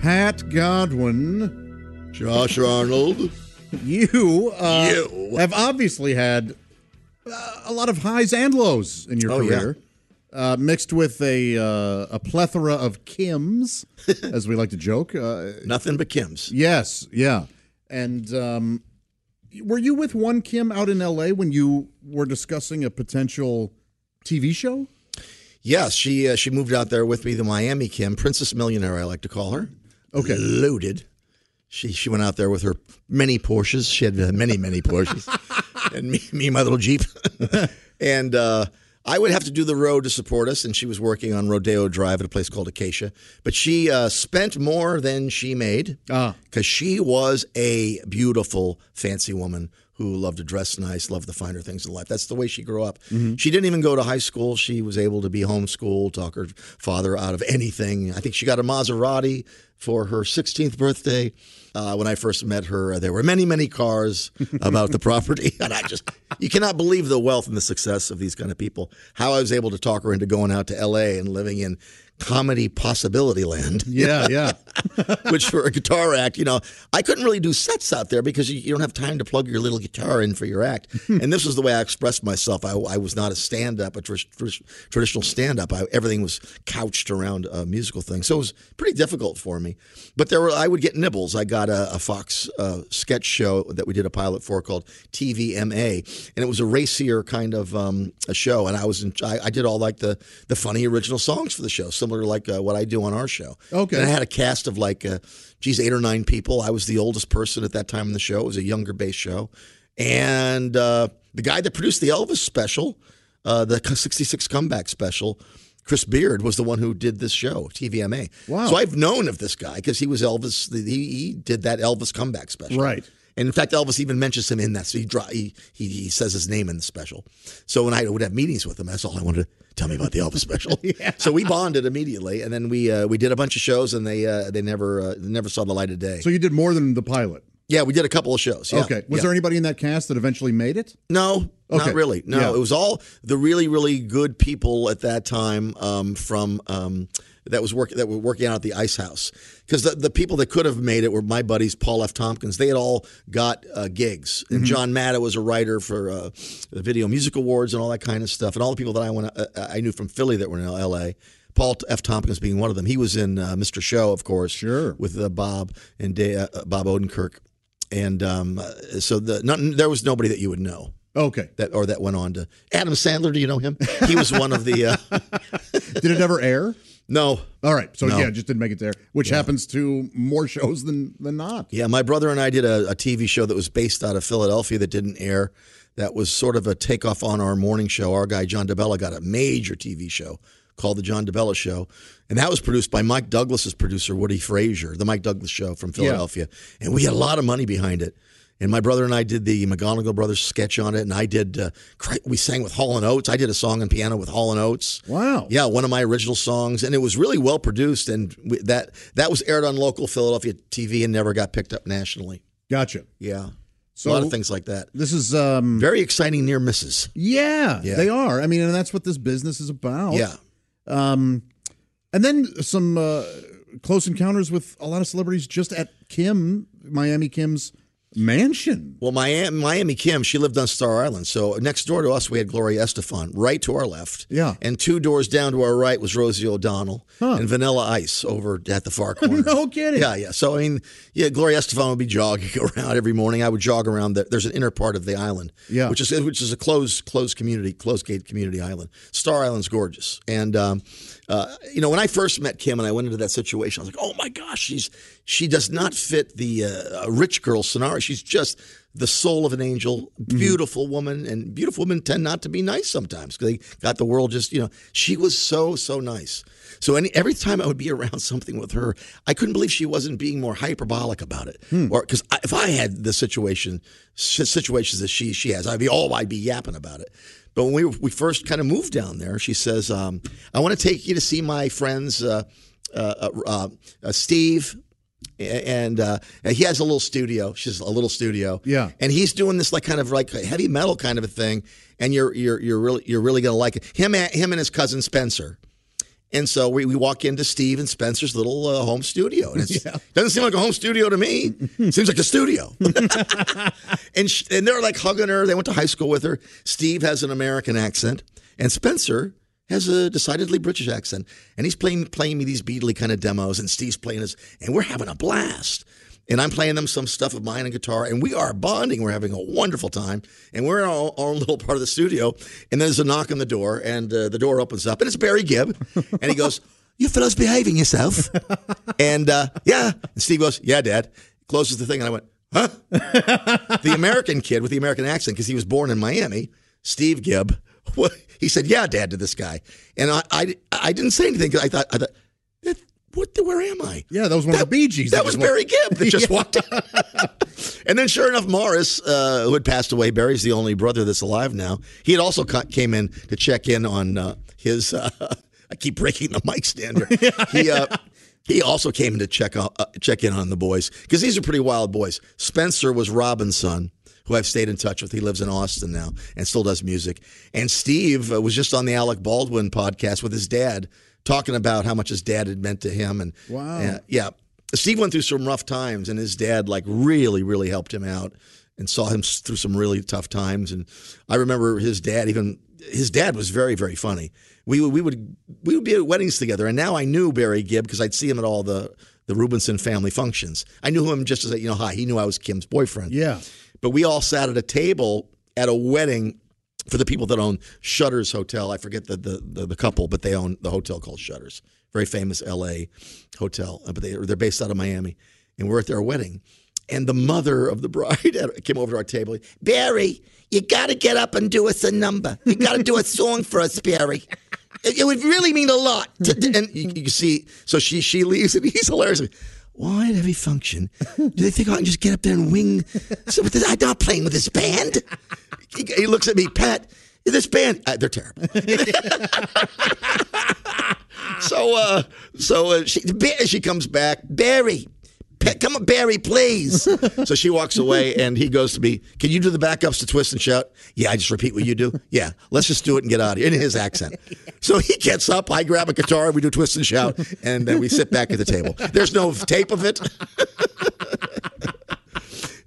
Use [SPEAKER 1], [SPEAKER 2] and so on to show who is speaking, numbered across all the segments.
[SPEAKER 1] Pat Godwin,
[SPEAKER 2] Josh Arnold.
[SPEAKER 1] you, uh,
[SPEAKER 2] You.
[SPEAKER 1] have obviously had uh, a lot of highs and lows in your
[SPEAKER 2] Oh, yeah.
[SPEAKER 1] career, uh, mixed with a uh, a plethora of Kims, as we like to joke. Uh,
[SPEAKER 2] Nothing but Kim's.
[SPEAKER 1] yes, yeah. And um, were you with one Kim out in L.A. when you were discussing a potential TV show?
[SPEAKER 2] Yes, she uh, she moved out there with me, the Miami Kim, Princess Millionaire, I like to call her.
[SPEAKER 1] Okay.
[SPEAKER 2] Loaded. She she went out there with her many Porsches. She had uh, many many Porsches, and me me and my little Jeep. and uh, I would have to do the road to support us, and she was working on Rodeo Drive at a place called Acacia. But she uh, spent more than she made
[SPEAKER 1] Ah.
[SPEAKER 2] because she was a beautiful, fancy woman who loved to dress nice, loved the finer things in life. That's the way she grew up. She didn't even go to high school. She was able to be homeschooled, talk her father out of anything. I think she got a Maserati for her 16th birthday. Uh, when I first met her, there were many, many cars about the property, and I just—you cannot believe the wealth and the success of these kind of people. How I was able to talk her into going out to L.A. and living in comedy possibility land
[SPEAKER 1] Yeah, yeah.
[SPEAKER 2] which for a guitar act, you know, I couldn't really do sets out there because you, you don't have time to plug your little guitar in for your act. and this was the way I expressed myself. I, I was not a stand up, a tr- tr- traditional stand up. Everything was couched around a musical thing. So it was pretty difficult for me. But there were, I would get nibbles. I got a, a Fox uh, sketch show that we did a pilot for called TVMA. And it was a racier kind of um, a show. And I was, in, I, I did all like the, the funny original songs for the show, similar like uh, what I do on our show.
[SPEAKER 1] Okay.
[SPEAKER 2] And I had a cast of like, uh, geez, eight or nine people. I was the oldest person at that time in the show. It was a younger based show. And uh, the guy that produced the Elvis special, uh, the 66 comeback special, Chris Bearde was the one who did this show, TVMA.
[SPEAKER 1] Wow.
[SPEAKER 2] So I've known of this guy because he was Elvis. He, he did that Elvis comeback special.
[SPEAKER 1] Right.
[SPEAKER 2] And in fact, Elvis even mentions him in that. So he, he, he, he says his name in the special. So when I would have meetings with him, that's all I wanted to tell me about the Elvis special. So we bonded immediately, and then we uh, we did a bunch of shows, and they uh, they never uh, never saw the light of day.
[SPEAKER 1] So you did more than the pilot.
[SPEAKER 2] yeah, we did a couple of shows. Yeah.
[SPEAKER 1] okay. Was
[SPEAKER 2] yeah.
[SPEAKER 1] there anybody in that cast that eventually made it?
[SPEAKER 2] No,
[SPEAKER 1] Okay.
[SPEAKER 2] not really. No,
[SPEAKER 1] Yeah.
[SPEAKER 2] it was all the really, really good people at that time um, from um, that was working that were working out at the Ice House. Because the, the people that could have made it were my buddies Paul F. Tompkins. They had all got uh, gigs, and John Matta was a writer for uh, the Video Music Awards and all that kind of stuff. And all the people that I went uh, I knew from Philly that were in L.A. Paul F. Tompkins being one of them. He was in uh, Mr. Show, of course,
[SPEAKER 1] Sure.
[SPEAKER 2] with uh, Bob and uh, Bob Odenkirk. And um, uh, so the, not, there was nobody that you would know
[SPEAKER 1] Okay.
[SPEAKER 2] that or that went on to Adam Sandler. Do you know him? He was one of the. Uh,
[SPEAKER 1] Did it ever air?
[SPEAKER 2] No,
[SPEAKER 1] All right. So
[SPEAKER 2] No.
[SPEAKER 1] yeah, just didn't make it there, which happens to more shows than than not.
[SPEAKER 2] yeah, my brother and I did a, a TV show that was based out of Philadelphia that didn't air. That was sort of a takeoff on our morning show. Our guy John DeBella got a major TV show called the John DeBella Show, and that was produced by Mike Douglas's producer Woody Fraser, the Mike Douglas Show from Philadelphia, and we had a lot of money behind it. And my brother and I did the McGonigal Brothers sketch on it, and I did. Uh, we sang with Hall and Oates. I did a song on piano with Hall and Oates.
[SPEAKER 1] Wow.
[SPEAKER 2] Yeah, one of my original songs, and it was really well produced. And we, that that was aired on local Philadelphia TV and never got picked up nationally.
[SPEAKER 1] Gotcha.
[SPEAKER 2] Yeah,
[SPEAKER 1] So
[SPEAKER 2] a lot of things like that.
[SPEAKER 1] This is um
[SPEAKER 2] Very exciting near misses.
[SPEAKER 1] yeah,
[SPEAKER 2] Yeah.
[SPEAKER 1] they are. I mean, and that's what this business is about.
[SPEAKER 2] Yeah,
[SPEAKER 1] Um and then some uh close encounters with a lot of celebrities just at Kim, Miami Kim's mansion.
[SPEAKER 2] Well, Miami, Miami Kim, she lived on Star Island. So next door to us, we had Gloria Estefan, right to our left.
[SPEAKER 1] Yeah.
[SPEAKER 2] And two doors down to our right was Rosie O'Donnell
[SPEAKER 1] Huh.
[SPEAKER 2] and Vanilla Ice over at the far corner.
[SPEAKER 1] No kidding.
[SPEAKER 2] Yeah, yeah. So I mean, yeah, Gloria Estefan would be jogging around every morning. I would jog around. The, there's an inner part of the island,
[SPEAKER 1] Yeah.
[SPEAKER 2] which is which is a closed closed community, closed gate community island. Star Island's gorgeous, and um, uh, you know when I first met Kim and I went into that situation, I was like, oh my gosh, she's she does not fit the uh, rich girl scenario. She's just the soul of an angel, beautiful woman, and beautiful women tend not to be nice sometimes because they got the world just, you know. She was so, so nice. So any, every time I would be around something with her, I couldn't believe she wasn't being more hyperbolic about it. Or because if I had the situation, situations that she she has, I'd be all I'd be yapping about it. But when we we first kind of moved down there, she says, um, "I want to take you to see my friends, uh, uh, uh, uh, Steve." And uh, he has a little studio. She's a little studio.
[SPEAKER 1] Yeah.
[SPEAKER 2] And he's doing this like kind of like heavy metal kind of a thing. And you're you're you're really you're really gonna like it. Him him and his cousin Spencer. And so we, we walk into Steve and Spencer's little uh, home studio. And it doesn't seem like a home studio to me. Seems like a studio. and, sh- and they're like hugging her. They went to high school with her. Steve has an American accent, and Spencer has a decidedly British accent. And he's playing playing me these Beatley kind of demos, and Steve's playing us, and we're having a blast. And I'm playing them some stuff of mine and guitar, and we are bonding. We're having a wonderful time, and we're in our own, our own little part of the studio. And there's a knock on the door, and uh, the door opens up, and it's Barry Gibb, and he goes, "You fellas behaving yourself?" and uh, yeah, and Steve goes, "Yeah, Dad." Closes the thing, and I went, "Huh?" the American kid with the American accent, because he was born in Miami, Steve Gibb. What he said, "Yeah, Dad," to this guy, and I, I, I didn't say anything because I thought, I thought, "Eh, what? The, where am I?
[SPEAKER 1] Yeah, that was one of the Bee Gees.
[SPEAKER 2] That,
[SPEAKER 1] that
[SPEAKER 2] was Barry Gibb that just walked out. and then, sure enough, Maurice, uh, who had passed away, Barry's the only brother that's alive now. He had also came in to check in on uh, his. Uh, I keep breaking the mic stand here. he, uh, he also came in to check uh, check in on the boys because these are pretty wild boys. Spencer was Robin's son. Who I've stayed in touch with. He lives in Austin now and still does music. And Steve uh, was just on the Alec Baldwin podcast with his dad, talking about how much his dad had meant to him. And
[SPEAKER 1] Wow.
[SPEAKER 2] uh, yeah, Steve went through some rough times, and his dad like really, really helped him out and saw him through some really tough times. And I remember his dad even his dad was very, very funny. We would we would we would be at weddings together, and now I knew Barry Gibb because I'd see him at all the the Rubinson family functions. I knew him just as a, you know, hi. He knew I was Kim's boyfriend.
[SPEAKER 1] Yeah.
[SPEAKER 2] But we all sat at a table at a wedding for the people that own Shutters Hotel. I forget the the, the, the couple, but they own the hotel called Shutters, very famous L.A. hotel. Uh, But they they're based out of Miami, and we're at their wedding. And the mother of the bride came over to our table. Barry, you got to get up and do us a number. You got to do a song for us, Barry. It, it would really mean a lot. to- to- and you, you see, so she she leaves, and he's hilarious. Why at every function do they think I can just get up there and wing? So I'm not playing with this band. He, he looks at me, Pat. This band, uh, they're terrible. so, uh, so uh, she she comes back, Barry. Come on, Barry, please. so she walks away, and he goes to me. Can you do the backups to twist and shout? Yeah, I just repeat what you do. Yeah, let's just do it and get out of here in his accent. So he gets up. I grab a guitar. We do twist and shout, and then we sit back at the table. There's no tape of it.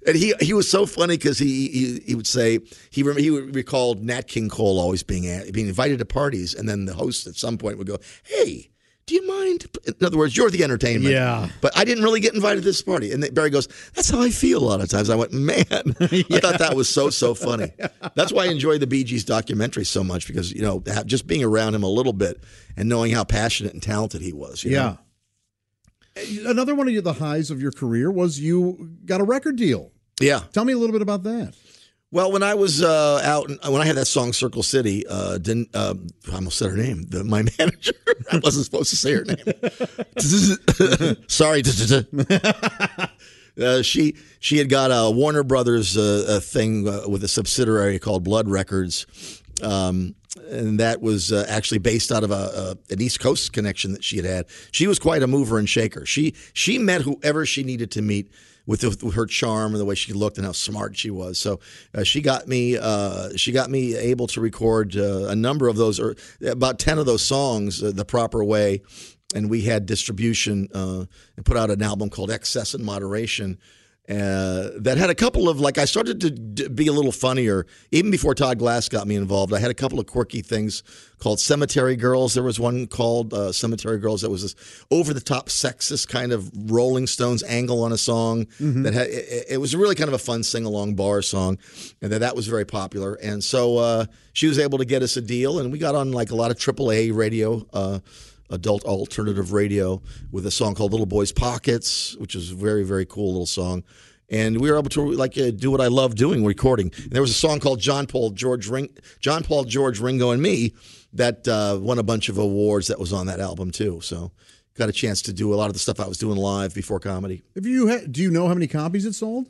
[SPEAKER 2] And he he was so funny because he, he he would say he he recalled Nat King Cole always being at, being invited to parties, and then the host at some point would go, "Hey, do you mind?" In other words, you're the entertainment.
[SPEAKER 1] Yeah.
[SPEAKER 2] But I didn't really get invited to this party, and Barry goes, "That's how I feel a lot of times." I went, "Man, I thought that was so so funny." That's why I enjoy the Bee Gees documentary so much because you know just being around him a little bit and knowing how passionate and talented he was. you know?
[SPEAKER 1] Yeah. Another one of the highs of your career was you got a record deal.
[SPEAKER 2] yeah.
[SPEAKER 1] Tell me a little bit about that.
[SPEAKER 2] Well, when I was uh, out, when I had that song "Circle City," uh, didn't uh, I almost said her name? The, my manager. I wasn't supposed to say her name. Sorry. uh, she she had got a Warner Brothers uh, a thing uh, with a subsidiary called Blood Records. Um, and that was uh, actually based out of a, a an East Coast connection that she had had. She was quite a mover and shaker. She she met whoever she needed to meet with, with her charm and the way she looked and how smart she was. So uh, she got me uh, she got me able to record uh, a number of those or about ten of those songs uh, the proper way. And we had distribution uh, and put out an album called Excess and Moderation uh, that had a couple of like I started to d- be a little funnier even before Todd Glass got me involved. I had a couple of quirky things called Cemetery Girls. There was one called uh, Cemetery Girls that was this over the top sexist kind of Rolling Stones angle on a song that had it, it was really kind of a fun sing along bar song, and that that was very popular. And so uh, she was able to get us a deal, and we got on like a lot of AAA radio. Adult alternative radio with a song called Little Boy's Pockets, which is a very, very cool little song. and we were able to like uh, do what I love doing, recording. And there was a song called John Paul George Ring, John Paul George Ringo and Me that uh, won a bunch of awards that was on that album too. So got a chance to do a lot of the stuff I was doing live before comedy.
[SPEAKER 1] If you ha- do you know how many copies it sold?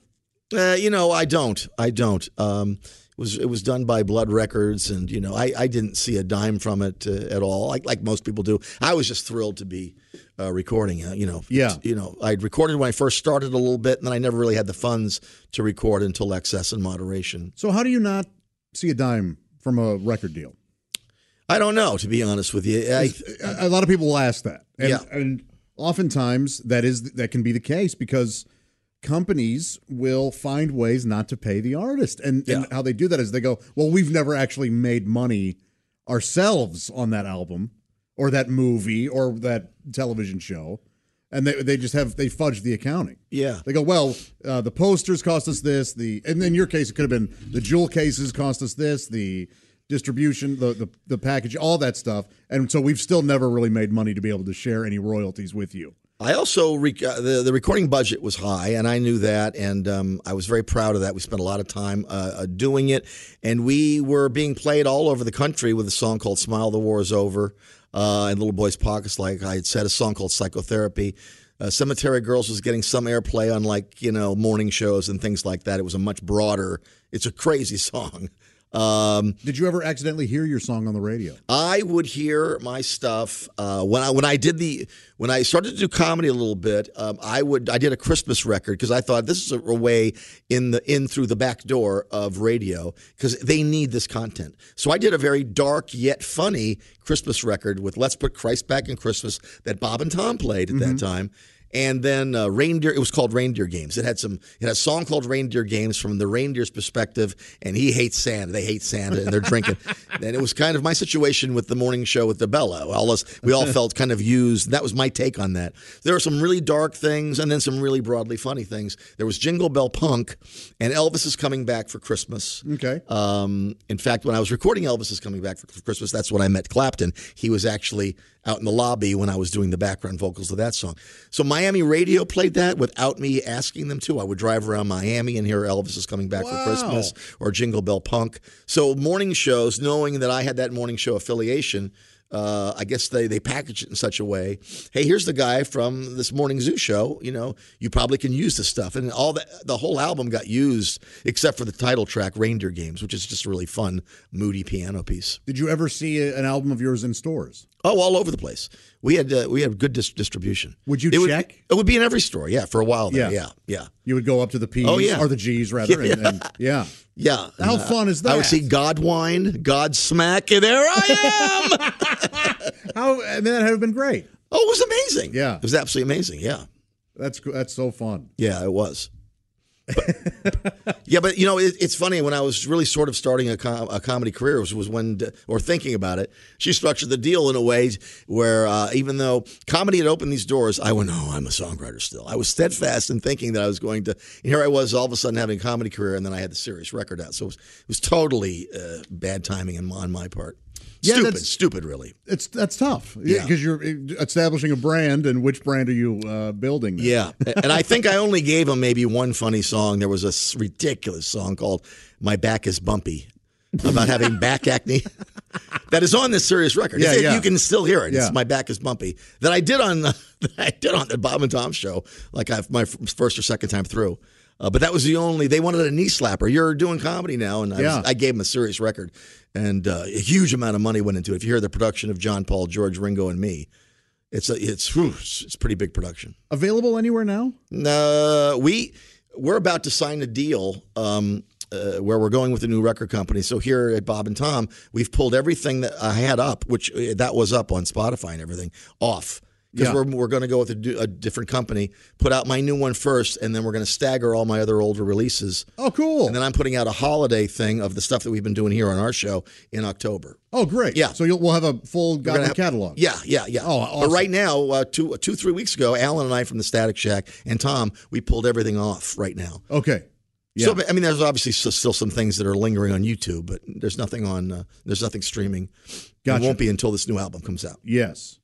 [SPEAKER 2] Uh, you know, I don't. I don't. Um, it was it was done by Blood Records, and you know, I, I didn't see a dime from it uh, at all, like like most people do. I was just thrilled to be uh, recording. Uh, you know,
[SPEAKER 1] Yeah.
[SPEAKER 2] You know, I recorded when I first started a little bit, and then I never really had the funds to record until excess and moderation.
[SPEAKER 1] So how do you not see a dime from a record deal?
[SPEAKER 2] I don't know, to be honest with you. I,
[SPEAKER 1] a a lot of people will ask that, and,
[SPEAKER 2] Yeah.
[SPEAKER 1] and oftentimes that is that can be the case because companies will find ways not to pay the artist, and, and how they do that is they go, "Well, we've never actually made money ourselves on that album or that movie or that television show." And they, they just have they fudge the accounting.
[SPEAKER 2] Yeah.
[SPEAKER 1] they go well. Uh, the posters cost us this. The and in your case, it could have been the jewel cases cost us this. The distribution, the, the the package, all that stuff. And so we've still never really made money to be able to share any royalties with you.
[SPEAKER 2] I also rec- uh, the the recording budget was high, and I knew that, and um, I was very proud of that. We spent a lot of time uh, uh, doing it, and we were being played all over the country with a song called "Smile, the War is Over," uh, and "Little Boys Pockets." Like I had said, a song called "Psychotherapy." Uh, Cemetery Girls was getting some airplay on like you know morning shows and things like that. It was a much broader. It's a crazy song. Um,
[SPEAKER 1] Did you ever accidentally hear your song on the radio?
[SPEAKER 2] I would hear my stuff uh, when I when I did the when I started to do comedy a little bit. Um, I would I did a Christmas record because I thought this is a, a way in the in through the back door of radio because they need this content. So I did a very dark yet funny Christmas record with "Let's Put Christ Back in Christmas" that Bob and Tom played at that time. And then uh, reindeer. It was called Reindeer Games. It had some. It had a song called Reindeer Games from the reindeer's perspective, and he hates Santa. They hate Santa, and they're drinking. and it was kind of my situation with the morning show with the DeBella. All us, we all felt kind of used. That was my take on that. There were some really dark things, and then some really broadly funny things. There was Jingle Bell Punk, and Elvis is coming back for Christmas.
[SPEAKER 1] Okay.
[SPEAKER 2] Um, in fact, when I was recording Elvis is Coming Back for Christmas, that's when I met Clapton. He was actually out in the lobby when I was doing the background vocals of that song. So Miami radio played that without me asking them to. I would drive around Miami and hear Elvis is Coming Back
[SPEAKER 1] Wow.
[SPEAKER 2] for Christmas or Jingle Bell Punk. So morning shows, knowing that I had that morning show affiliation, uh, I guess they, they package it in such a way. Hey, here's the guy from this morning zoo show. You know, you probably can use this stuff, and all that. The whole album got used except for the title track, "Reindeer Games," which is just a really fun, moody piano piece.
[SPEAKER 1] Did you ever see an album of yours in stores?
[SPEAKER 2] Oh, all over the place. We had uh, we had good dis- distribution.
[SPEAKER 1] Would you
[SPEAKER 2] it
[SPEAKER 1] check?
[SPEAKER 2] Would, it would be in every store. Yeah, for a while. There.
[SPEAKER 1] Yeah.
[SPEAKER 2] Yeah, yeah,
[SPEAKER 1] You would go up to the P's
[SPEAKER 2] Oh, yeah.
[SPEAKER 1] or the G's rather, and, and yeah.
[SPEAKER 2] yeah.
[SPEAKER 1] How
[SPEAKER 2] uh,
[SPEAKER 1] fun is that?
[SPEAKER 2] I would see God wine, Godsmack, and there I am.
[SPEAKER 1] How I mean, that would have been great.
[SPEAKER 2] oh, it was amazing.
[SPEAKER 1] Yeah.
[SPEAKER 2] it was absolutely amazing. Yeah.
[SPEAKER 1] That's that's so fun.
[SPEAKER 2] Yeah, it was. But- yeah, but you know, it, it's funny when I was really sort of starting a, com- a comedy career was, was when, or thinking about it, she structured the deal in a way where uh, even though comedy had opened these doors, I went, oh, I'm a songwriter still." I was steadfast in thinking that I was going to. And here I was, all of a sudden having a comedy career, and then I had the serious record out. So it was, it was totally uh, bad timing on my part.
[SPEAKER 1] Yeah,
[SPEAKER 2] stupid,
[SPEAKER 1] that's-
[SPEAKER 2] stupid, really.
[SPEAKER 1] It's that's tough.
[SPEAKER 2] Yeah.
[SPEAKER 1] because you're establishing a brand, and which brand are you uh, building? there?
[SPEAKER 2] Yeah, and I think I only gave him maybe one funny song. There was a ridiculous song called "My Back Is Bumpy" about having back acne. that is on this serious record.
[SPEAKER 1] Yeah, yeah.
[SPEAKER 2] You can still hear it.
[SPEAKER 1] Yeah.
[SPEAKER 2] It's "My Back Is Bumpy" that I did on that I did on the Bob and Tom show, like I, my first or second time through. Uh, but that was the only. They wanted a knee slapper. You're doing comedy now, and I, was- I gave him a serious record, and uh, a huge amount of money went into it. If you hear the production of John Paul, George, Ringo, and me, it's a, it's whew, it's a pretty big production.
[SPEAKER 1] Available anywhere now?
[SPEAKER 2] No, we we're about to sign a deal um, uh, where we're going with a new record company. So here at Bob and Tom, we've pulled everything that I had up, which uh, that was up on Spotify and everything, off. Because
[SPEAKER 1] Yeah.
[SPEAKER 2] we're, we're going to go with a, a different company, put out my new one first, and then we're going to stagger all my other older releases.
[SPEAKER 1] Oh, cool.
[SPEAKER 2] And then I'm putting out a holiday thing of the stuff that we've been doing here on our show in October.
[SPEAKER 1] oh, great.
[SPEAKER 2] Yeah.
[SPEAKER 1] So you'll, we'll have a full Goblin
[SPEAKER 2] have-
[SPEAKER 1] catalog.
[SPEAKER 2] Yeah, yeah, yeah.
[SPEAKER 1] Oh,
[SPEAKER 2] But right now, uh, two, two, three weeks ago, Alan and I from the Static Shack and Tom, we pulled everything off right now.
[SPEAKER 1] Okay. Yeah.
[SPEAKER 2] So, I mean, there's obviously still some things that are lingering on YouTube, but there's nothing on, uh, there's nothing streaming.
[SPEAKER 1] Gotcha.
[SPEAKER 2] It won't be until this new album comes out.
[SPEAKER 1] yes.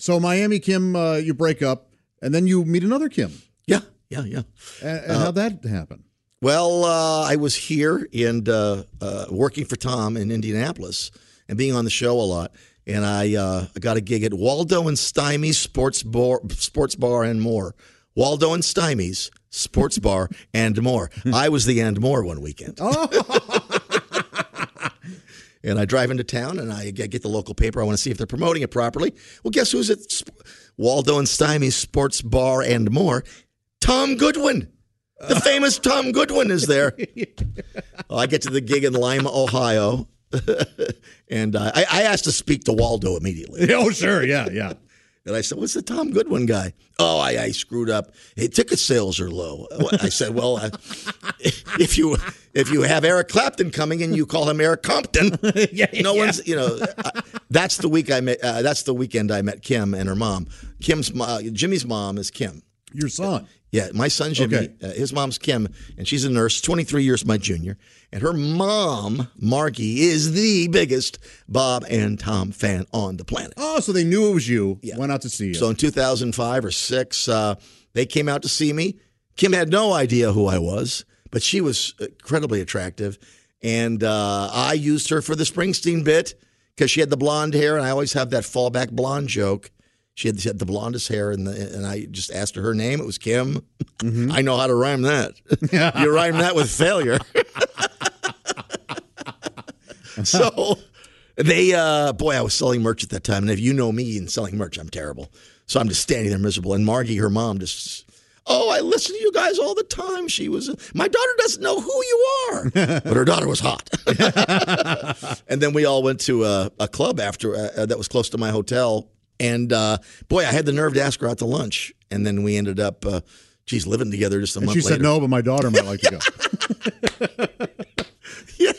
[SPEAKER 1] So Miami Kim, uh, you break up, and then you meet another Kim.
[SPEAKER 2] Yeah, yeah, yeah.
[SPEAKER 1] And, and how'd that happen?
[SPEAKER 2] Well, uh, I was here and uh, uh, working for Tom in Indianapolis and being on the show a lot. And I uh, got a gig at Waldo and Stymie's Sports Bar, Sports Bar and more. Waldo and Stymie's Sports Bar and more. I was the and more one weekend. and I drive into town and I get the local paper. I want to see if they're promoting it properly. Well, guess who's at Sp- Waldo and Stymie's Sports Bar and more? Tom Goodwin. The famous Tom Goodwin is there. well, I get to the gig in Lima, Ohio, and uh, I, I asked to speak to Waldo immediately.
[SPEAKER 1] oh, sure. Yeah, yeah.
[SPEAKER 2] And I said, "What's the Tom Goodwin guy?" Oh, I, I screwed up. Hey, ticket sales are low. I said, "Well, uh, if you if you have Eric Clapton coming and you call him Eric Compton,
[SPEAKER 1] Yeah,
[SPEAKER 2] no
[SPEAKER 1] yeah.
[SPEAKER 2] one's you know." uh, that's the week I met. Uh, that's the weekend I met Kim and her mom. Kim's uh, Jimmy's mom is Kim.
[SPEAKER 1] Your son.
[SPEAKER 2] Yeah, my son Jimmy,
[SPEAKER 1] Okay.
[SPEAKER 2] uh, his mom's Kim, and she's a nurse, 23 years my junior. And her mom, Margie, is the biggest Bob and Tom fan on the planet.
[SPEAKER 1] Oh, so they knew it was you. Went out to see you.
[SPEAKER 2] So in 2005 or six, uh, they came out to see me. Kim had no idea who I was, but she was incredibly attractive. And uh, I used her for the Springsteen bit because she had the blonde hair, and I always have that fallback blonde joke. She had, she had the blondest hair, and, the, and I just asked her her name. It was Kim. I know how to rhyme that. you rhyme that with failure. so they, uh, boy, I was selling merch at that time. And if you know me and selling merch, I'm terrible. So I'm just standing there miserable. And Margie, her mom, just, oh, I listen to you guys all the time. She was, my daughter doesn't know who you are, but her daughter was hot. and then we all went to a, a club after uh, that was close to my hotel. And uh, boy, I had the nerve to ask her out to lunch. And then we ended up, uh, geez, living together just a
[SPEAKER 1] and
[SPEAKER 2] month
[SPEAKER 1] she
[SPEAKER 2] later.
[SPEAKER 1] said no, but my daughter might like to go.
[SPEAKER 2] Yeah,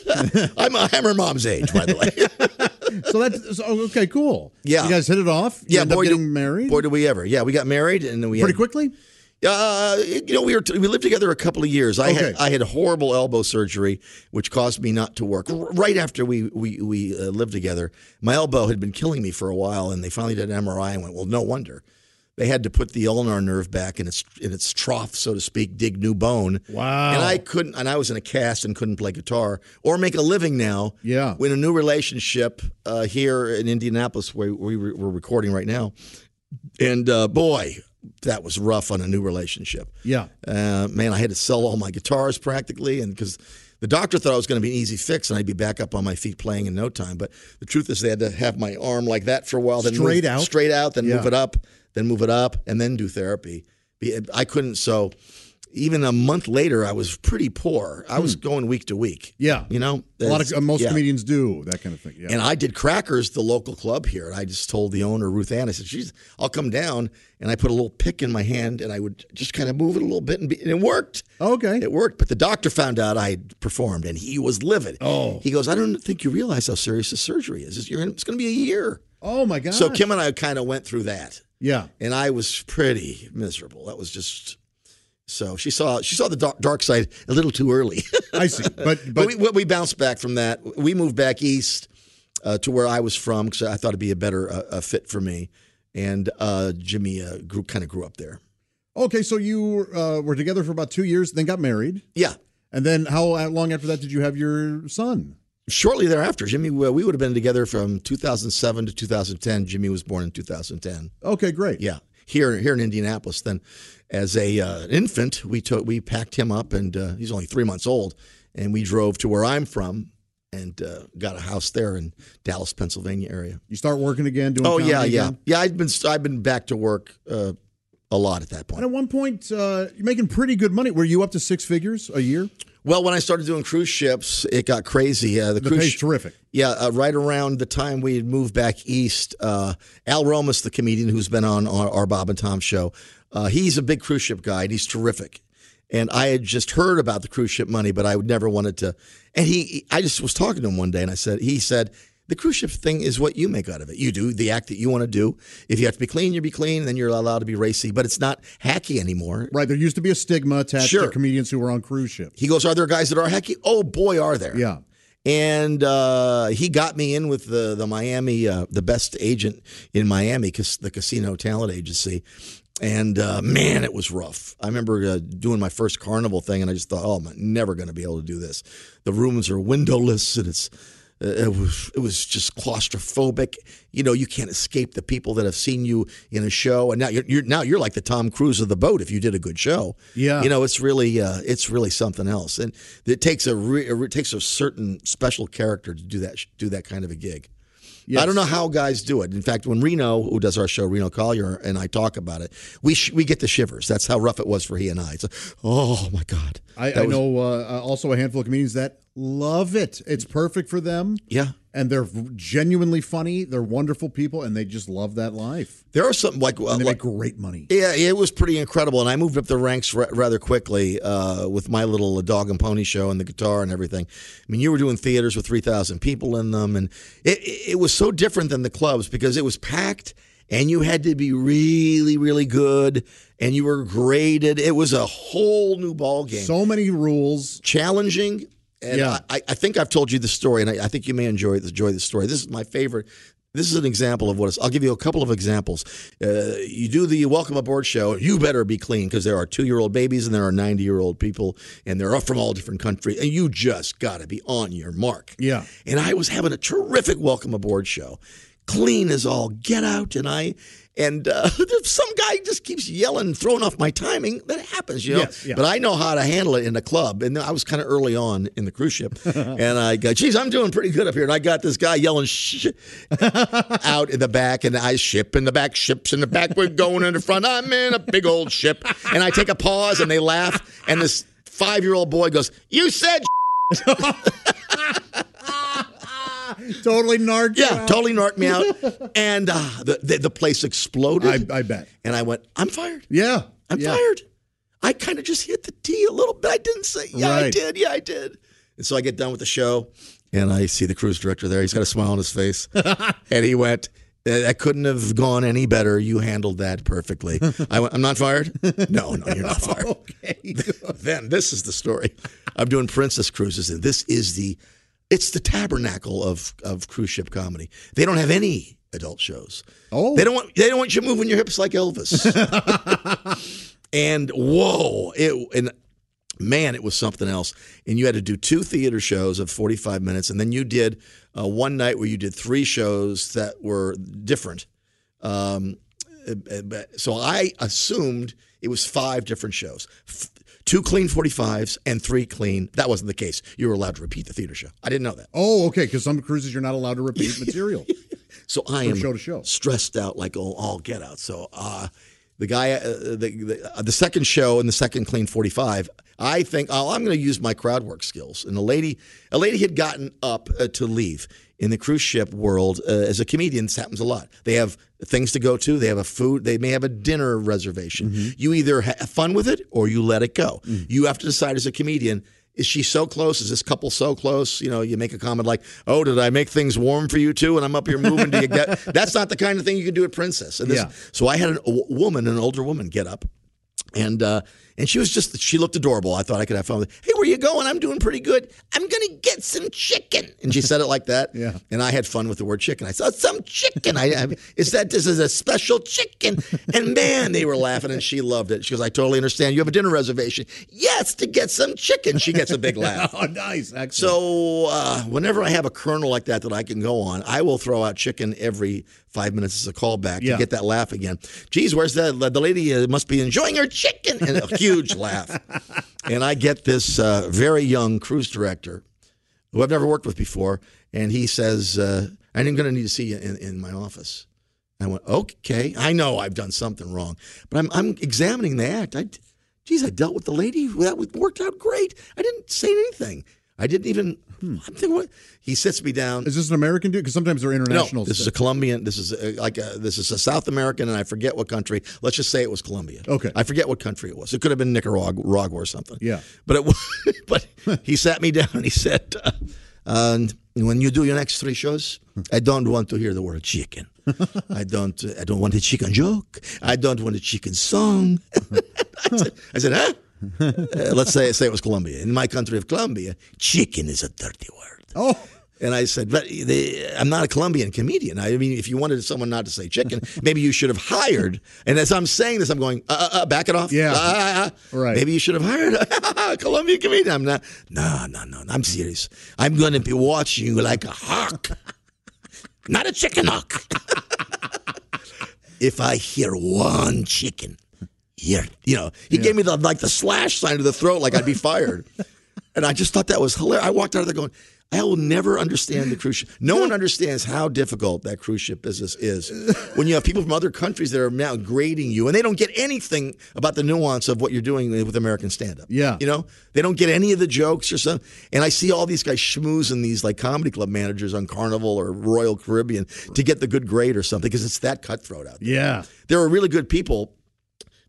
[SPEAKER 2] I'm, I'm her mom's age, by the way.
[SPEAKER 1] so that's so, okay. Cool.
[SPEAKER 2] Yeah.
[SPEAKER 1] you guys hit it off. You
[SPEAKER 2] Yeah, boy,
[SPEAKER 1] getting
[SPEAKER 2] did,
[SPEAKER 1] married
[SPEAKER 2] Boy, did we ever? Yeah, we got married, and then we
[SPEAKER 1] pretty
[SPEAKER 2] had,
[SPEAKER 1] quickly.
[SPEAKER 2] Uh, you know, we were we lived together a couple of years. I had I had horrible elbow surgery, which caused me not to work. R- Right after we we we uh, lived together, my elbow had been killing me for a while, and they finally did an MRI and went, well, no wonder. They had to put the ulnar nerve back in its in its trough, so to speak, dig new bone.
[SPEAKER 1] Wow.
[SPEAKER 2] And I couldn't, and I was in a cast and couldn't play guitar or make a living now.
[SPEAKER 1] Yeah.
[SPEAKER 2] In a new relationship uh, here in Indianapolis, where we were we're recording right now, and uh, boy, that was rough on a new relationship.
[SPEAKER 1] Yeah.
[SPEAKER 2] Uh, man, I had to sell all my guitars practically, and because the doctor thought I was going to be an easy fix and I'd be back up on my feet playing in no time. But the truth is, they had to have my arm like that for a while, then
[SPEAKER 1] Straight
[SPEAKER 2] move,
[SPEAKER 1] out?
[SPEAKER 2] straight out, then
[SPEAKER 1] Yeah.
[SPEAKER 2] move it up, then move it up, and then do therapy. I couldn't. So even a month later, I was pretty poor. I was going week to week.
[SPEAKER 1] Hmm. Yeah.
[SPEAKER 2] you know,
[SPEAKER 1] A lot of uh, most
[SPEAKER 2] yeah.
[SPEAKER 1] comedians do that kind of thing. Yeah.
[SPEAKER 2] And I did Crackers, the local club here. And I just told the owner, Ruth Ann, I said, "She's, I'll come down." And I put a little pick in my hand, and I would just kind of move it a little bit, and, be, and it worked.
[SPEAKER 1] okay.
[SPEAKER 2] It worked. But the doctor found out I had performed, and he was livid.
[SPEAKER 1] Oh.
[SPEAKER 2] he goes, "I don't think you realize how serious the surgery is. It's, it's going to be a year."
[SPEAKER 1] oh my god.
[SPEAKER 2] So Kim and I kind of went through that,
[SPEAKER 1] Yeah.
[SPEAKER 2] and I was pretty miserable. That was just. So she saw she saw the dark, side a little too early.
[SPEAKER 1] I see. But
[SPEAKER 2] But
[SPEAKER 1] but
[SPEAKER 2] we, we bounced back from that. We moved back east uh, to where I was from because I thought it'd be a better uh, fit for me. And uh, Jimmy uh, grew kind of grew up there.
[SPEAKER 1] okay. So you uh, were together for about two years, then got married,
[SPEAKER 2] Yeah.
[SPEAKER 1] and then how long after that did you have your son?
[SPEAKER 2] Shortly thereafter, Jimmy, we would have been together from 2007 to 2010. Jimmy was born in 2010.
[SPEAKER 1] Okay, great.
[SPEAKER 2] Yeah, here here in Indianapolis. Then, as a uh, infant, we took we packed him up, and uh, he's only three months old, and we drove to where I'm from, and uh, got a house there in Dallas, Pennsylvania area.
[SPEAKER 1] You start working again, doing.
[SPEAKER 2] Oh yeah, yeah,
[SPEAKER 1] again?
[SPEAKER 2] yeah. I've been I've been back to work uh, a lot at that
[SPEAKER 1] And
[SPEAKER 2] point.
[SPEAKER 1] at one point, uh, you're making pretty good money. Were you up to six figures a year?
[SPEAKER 2] Well, when I started doing cruise ships, it got crazy. Uh, the,
[SPEAKER 1] The
[SPEAKER 2] cruise sh-
[SPEAKER 1] terrific.
[SPEAKER 2] Yeah, uh, right around the time we had moved back east, uh, Al Romas, the comedian who's been on our, our Bob and Tom show, uh, he's a big cruise ship guy and he's terrific. And I had just heard about the cruise ship money, but I would never wanted to. And he, I just was talking to him one day, and I said, he said, the cruise ship thing is what you make out of it. You do the act that you want to do. If you have to be clean, you be clean. Then you're allowed to be racy, but it's not hacky anymore.
[SPEAKER 1] Right. There used to be a stigma attached
[SPEAKER 2] Sure.
[SPEAKER 1] to comedians who were on cruise ships.
[SPEAKER 2] He goes, "Are there guys that are hacky? Oh boy, are there."
[SPEAKER 1] Yeah.
[SPEAKER 2] And uh, he got me in with the the Miami, uh, the best agent in Miami, cas- the Casino Talent Agency, And uh, man, it was rough. I remember uh, doing my first carnival thing, and I just thought, "Oh, I'm never going to be able to do this." The rooms are windowless, and it's it was it was just claustrophobic. You know, you can't escape the people that have seen you in a show, and now you're, you're now you're like the Tom Cruise of the boat if you did a good show.
[SPEAKER 1] Yeah.
[SPEAKER 2] you know, it's really uh, it's really something else, and it takes a re- it takes a certain special character to do that do that kind of a gig. I don't know how guys do it. In fact, when Reno, who does our show, Reno Collier, and I talk about it, we sh- we get the shivers. That's how rough it was for he and I. It's like, oh my god.
[SPEAKER 1] I, I
[SPEAKER 2] was-
[SPEAKER 1] know uh, also a handful of comedians that love it. It's perfect for them.
[SPEAKER 2] Yeah.
[SPEAKER 1] And they're genuinely funny. They're wonderful people, and they just love that life.
[SPEAKER 2] There are some like,
[SPEAKER 1] And they
[SPEAKER 2] like
[SPEAKER 1] make great money.
[SPEAKER 2] Yeah, it was pretty incredible, and I moved up the ranks ra- rather quickly uh, with my little dog and pony show and the guitar and everything. I mean, you were doing theaters with three thousand people in them, and it, it was so different than the clubs because it was packed, and you had to be really, really good, and you were graded. It was a whole new ball game,
[SPEAKER 1] So many rules.
[SPEAKER 2] challenging. And
[SPEAKER 1] Yeah.
[SPEAKER 2] I, I think I've told you the story, and I, I think you may enjoy enjoy the story. This is my favorite. This is an example of what. I'll give you a couple of examples. Uh, you do the welcome aboard show. You better be clean because there are two year old babies and there are ninety year old people, and they're from all different countries, and you just got to be on your mark.
[SPEAKER 1] Yeah.
[SPEAKER 2] And I was having a terrific welcome aboard show, clean as all get out, and I. And uh, some guy just keeps yelling, throwing off my timing. That happens, you know.
[SPEAKER 1] Yes, yeah.
[SPEAKER 2] But I know how to handle it in the club. And I was kind of early on in the cruise ship. and I go, geez, I'm doing pretty good up here. And I got this guy yelling shh out in the back. And I ship in the back, ships in the back. We're going in the front. I'm in a big old ship. And I take a pause and they laugh. And this five year old boy goes, You said
[SPEAKER 1] Totally narked.
[SPEAKER 2] Yeah,
[SPEAKER 1] out.
[SPEAKER 2] totally narked me out. And uh, the, the, the place exploded.
[SPEAKER 1] I, I bet.
[SPEAKER 2] and I went, I'm fired.
[SPEAKER 1] Yeah.
[SPEAKER 2] I'm
[SPEAKER 1] yeah.
[SPEAKER 2] fired. I kind of just hit the T a little bit. I didn't say, yeah, I did. Yeah, I did. And so I get done with the show and I see the cruise director there. He's got a smile on his face. and he went, "Uh, that couldn't have gone any better. You handled that perfectly. I went, I'm not fired? No, no, you're not fired.
[SPEAKER 1] Okay.
[SPEAKER 2] then this is the story. I'm doing Princess Cruises, and this is the it's the tabernacle of of cruise ship comedy. They don't have any adult shows.
[SPEAKER 1] Oh.
[SPEAKER 2] They don't want they don't want you moving your hips like Elvis. and whoa, it and man, it was something else. And you had to do two theater shows of 45 minutes, and then you did uh, one night where you did three shows that were different. Um, uh, uh, so I assumed it was five different shows. Two clean 45s and three clean. That wasn't the case. You were allowed to repeat the theater show. I didn't know that.
[SPEAKER 1] Oh, okay. Because some cruises you're not allowed to repeat material.
[SPEAKER 2] So I am
[SPEAKER 1] show to show.
[SPEAKER 2] stressed out like all, all get out. So uh, the guy, uh, the the, uh, the second show and the second clean forty five. I think oh, I'm going to use my crowd work skills. And a lady, a lady had gotten up uh, to leave in the cruise ship world. Uh, as a comedian, this happens a lot. They have things to go to. They have a food. They may have a dinner reservation.
[SPEAKER 1] Mm-hmm.
[SPEAKER 2] You either have fun with it or you let it go. You have to decide as a comedian. Is she so close? Is this couple so close? You know, you make a comment like, "Oh, did I make things warm for you too?" And I'm up here moving. Do you get? That's not the kind of thing you can do at Princess. And this,
[SPEAKER 1] Yeah.
[SPEAKER 2] so I had a woman, an older woman, get up, and uh, and she was just she looked adorable. I thought I could have fun with. Her. Hey, where you going? I'm doing pretty good. I'm gonna get some chicken. And she said it like that.
[SPEAKER 1] Yeah.
[SPEAKER 2] And I had fun with the word chicken. I saw some chicken. I, I is that this is a special chicken. And man, they were laughing, and she loved it. She goes, I totally understand. You have a dinner reservation. Yes, to get some chicken. She gets a big laugh.
[SPEAKER 1] oh, nice. Excellent.
[SPEAKER 2] So uh, whenever I have a kernel like that that I can go on, I will throw out chicken every five minutes as a callback
[SPEAKER 1] Yeah.
[SPEAKER 2] to get that laugh again. Geez, where's that? The lady uh, must be enjoying her chicken, and a huge laugh. And I get this uh, very young cruise director who I've never worked with before, and he says, uh, "I'm going to need to see you in, in my office." I went, "Okay, I know I've done something wrong, but I'm, I'm examining the act. I, geez, I dealt with the lady. That worked out great. I didn't say anything. I didn't even. I'm thinking, what? He sits me down.
[SPEAKER 1] is this an American dude? Because sometimes they're international.
[SPEAKER 2] No, this is a Colombian. This is a, like a, this is a South American, and I forget what country. Let's just say it was Colombia.
[SPEAKER 1] Okay.
[SPEAKER 2] I forget what country it was. It could have been Nicaragua or something.
[SPEAKER 1] Yeah.
[SPEAKER 2] but it was. But he sat me down and he said, uh, and "When you do your next three shows, I don't want to hear the word chicken. I don't. I don't want a chicken joke. I don't want a chicken song." I said, I said "Huh?" Let's say say it was Colombia. In my country of Colombia, chicken is a dirty word.
[SPEAKER 1] oh,
[SPEAKER 2] And I said, but they, I'm not a Colombian comedian. I mean, if you wanted someone not to say chicken, maybe you should have hired. And as I'm saying this, I'm going, uh, uh, uh, back it off.
[SPEAKER 1] Yeah.
[SPEAKER 2] Uh.
[SPEAKER 1] Right.
[SPEAKER 2] Maybe you should have hired a Colombian comedian. I'm not. No, no, no. I'm serious. I'm going to be watching you like a hawk, not a chicken hawk. if I hear one chicken, here, you know, he gave me the like the slash sign to the throat, like I'd be fired. and I just thought that was hilarious. I walked out of there going, I will never understand the cruise ship. No one understands how difficult that cruise ship business is. When you have people from other countries that are now grading you, and they don't get anything about the nuance of what you're doing with American stand-up.
[SPEAKER 1] Yeah.
[SPEAKER 2] you know, they don't get any of the jokes or something. And I see all these guys schmoozing these like comedy club managers on Carnival or Royal Caribbean to get the good grade or something because it's that cutthroat out there
[SPEAKER 1] Yeah.
[SPEAKER 2] there are really good people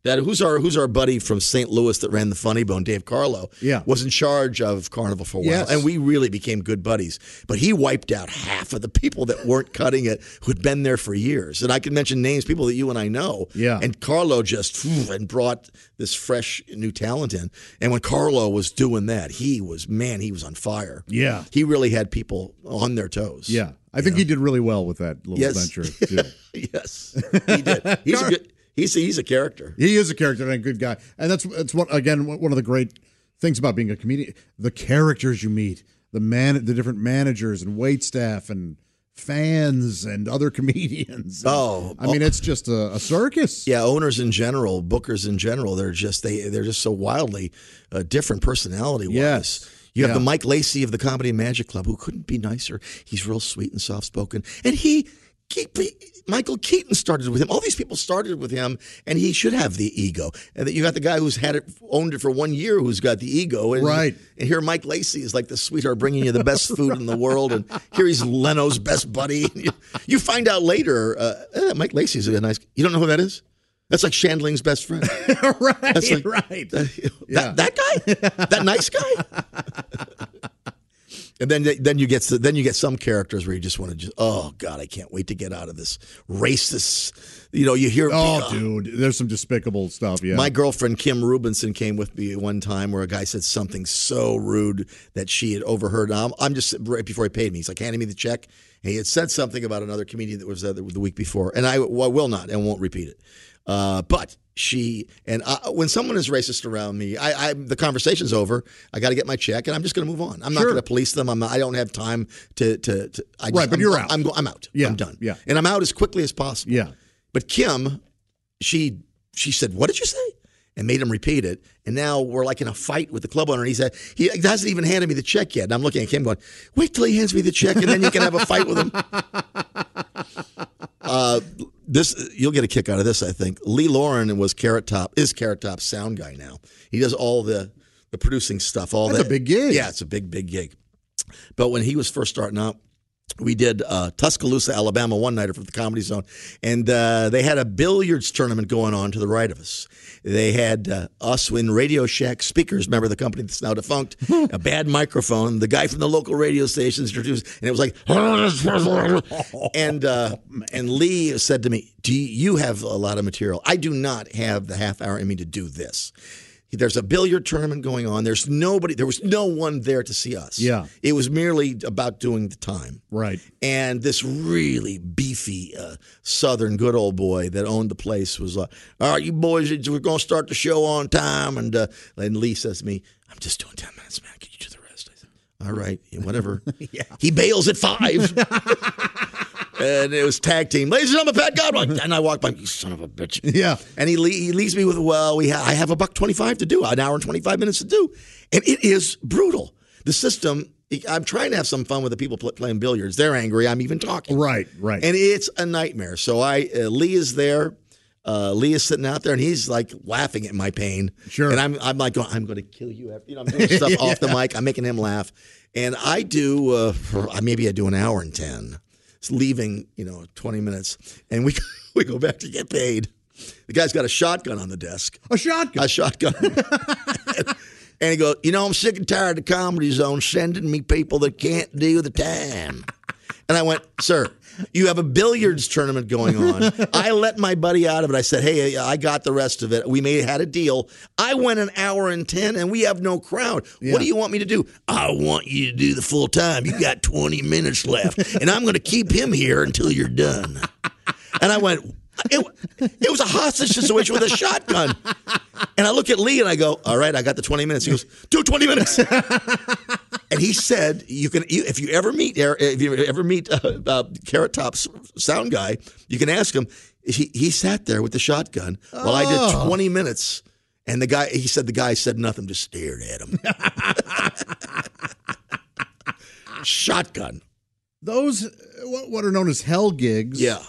[SPEAKER 2] that who's our who's our buddy from St. Louis that ran the Funny Bone, Dave Carlo.
[SPEAKER 1] Yeah.
[SPEAKER 2] was in charge of Carnival for a while,
[SPEAKER 1] Yes.
[SPEAKER 2] and we really became good buddies. But he wiped out half of the people that weren't cutting it, who'd been there for years. And I can mention names, people that you and I know.
[SPEAKER 1] Yeah.
[SPEAKER 2] and Carlo just and brought this fresh new talent in. And when Carlo was doing that, he was man, he was on fire.
[SPEAKER 1] Yeah.
[SPEAKER 2] he really had people on their toes.
[SPEAKER 1] Yeah. I think he did really well with that little
[SPEAKER 2] Yes.
[SPEAKER 1] venture too.
[SPEAKER 2] yes, he did. He's a good. He's a, he's a character.
[SPEAKER 1] He is a character and a good guy, and that's that's what again one of the great things about being a comedian: the characters you meet, the man, the different managers and wait staff and fans and other comedians.
[SPEAKER 2] Oh,
[SPEAKER 1] I mean, it's just a, a circus.
[SPEAKER 2] Yeah, owners in general, bookers in general, they're just they they're just so wildly uh, different personality wise.
[SPEAKER 1] Yes.
[SPEAKER 2] You have
[SPEAKER 1] Yeah.
[SPEAKER 2] the Mike Lacey of the Comedy and Magic Club, who couldn't be nicer. He's real sweet and soft spoken, and he, he, he- Michael Keaton started with him. All these people started with him, and he should have the ego. And then you got the guy who's had it, owned it for one year, who's got the ego. And,
[SPEAKER 1] Right.
[SPEAKER 2] And here Mike Lacey is like the sweetheart, bringing you the best food in the world, and here he's Leno's best buddy. You, you find out later, uh, eh, Mike Lacey's a nice. You don't know who that is? That's like Shandling's best friend.
[SPEAKER 1] right,
[SPEAKER 2] That's like
[SPEAKER 1] right.
[SPEAKER 2] that,
[SPEAKER 1] Yeah.
[SPEAKER 2] that guy, that nice guy. And then then you get then you get some characters where you just want to just oh god I can't wait to get out of this racist. You know you hear
[SPEAKER 1] Oh, uh, dude, there's some despicable stuff. Yeah,
[SPEAKER 2] my girlfriend Kim Rubinson came with me one time where a guy said something so rude that she had overheard. And I'm, I'm just right before he paid me. He's like handing me the check, and he had said something about another comedian that was there the, week before, and I, will not and won't repeat it. Uh, but she and I, when someone is racist around me, I, I the conversation's over. I got to get my check, and I'm just going to move on. I'm not
[SPEAKER 1] Sure.
[SPEAKER 2] going to police them. I'm not, I don't have time to to. to I just,
[SPEAKER 1] Right, but
[SPEAKER 2] I'm,
[SPEAKER 1] you're out.
[SPEAKER 2] I'm, I'm out.
[SPEAKER 1] Yeah,
[SPEAKER 2] I'm done.
[SPEAKER 1] yeah.
[SPEAKER 2] and I'm out as quickly as possible.
[SPEAKER 1] Yeah.
[SPEAKER 2] But Kim, she she said, "What did you say?" And made him repeat it. And now we're like in a fight with the club owner. And he said he hasn't even handed me the check yet. And I'm looking at Kim going, "Wait till he hands me the check, and then you can have a fight with him." Uh, this you'll get a kick out of this. I think Lee Lauren was Carrot Top is Carrot Top sound guy now. He does all the the producing stuff. All
[SPEAKER 1] That's a
[SPEAKER 2] that.
[SPEAKER 1] big gig.
[SPEAKER 2] Yeah, it's a big big gig. But when he was first starting out, we did uh, Tuscaloosa, Alabama, one nighter for the Comedy Zone, and uh, they had a billiards tournament going on to the right of us. They had uh, us in Radio Shack speakers. Remember the company that's now defunct? a bad microphone. The guy from the local radio stations introduced, and it was like, and uh, and Lee said to me, "Do you have a lot of material? I do not have the half hour in me to do this." There's a billiard tournament going on. There's nobody. There was no one there to see us.
[SPEAKER 1] Yeah.
[SPEAKER 2] It was merely about doing the time.
[SPEAKER 1] Right.
[SPEAKER 2] And this really beefy uh, Southern good old boy that owned the place was like, "All right, you boys, we're going to start the show on time." And uh, and Lee says to me, "I'm just doing ten minutes, man. Can you do the rest?" I said, "All right, whatever." yeah. He bails at five. And it was tag team. Ladies and gentlemen, Pat Godwin. And I walked by, you son of a bitch.
[SPEAKER 1] Yeah.
[SPEAKER 2] And he, le- he leaves me with, well, we ha- I have a buck 25 to do, an hour and 25 minutes to do. And it is brutal. The system, I'm trying to have some fun with the people pl- playing billiards. They're angry. I'm even talking.
[SPEAKER 1] Right, right.
[SPEAKER 2] And it's a nightmare. So I, uh, Lee is there. Uh, Lee is sitting out there and he's like laughing at my pain.
[SPEAKER 1] Sure.
[SPEAKER 2] And I'm, I'm like, going, I'm going to kill you. After, you know, I'm doing stuff off the mic. I'm making him laugh. And I do, uh, for, maybe I do an hour and 10. Leaving, you know, 20 minutes. And we, we go back to get paid. The guy's got a shotgun on the desk
[SPEAKER 1] a shotgun.
[SPEAKER 2] a shotgun. and he goes, You know, I'm sick and tired of the comedy zone sending me people that can't do the time. And I went, Sir, you have a billiards tournament going on. I let my buddy out of it. I said, Hey, uh, I got the rest of it. We may had a deal. I went an hour and 10 and we have no crowd.
[SPEAKER 1] Yeah.
[SPEAKER 2] What do you want me to do? I want you to do the full time. You got 20 minutes left. And I'm going to keep him here until you're done. And I went, it, it was a hostage situation with a shotgun. And I look at Lee and I go, "All right, I got the 20 minutes." He goes, "Do 20 minutes." and he said, "You can you, if you ever meet if you ever meet uh, uh, Carrot Top's sound guy, you can ask him." He he sat there with the shotgun while I did 20 minutes. And the guy, he said, the guy said nothing, just stared at him. Shotgun.
[SPEAKER 1] Those what what are known as hell gigs
[SPEAKER 2] Yeah.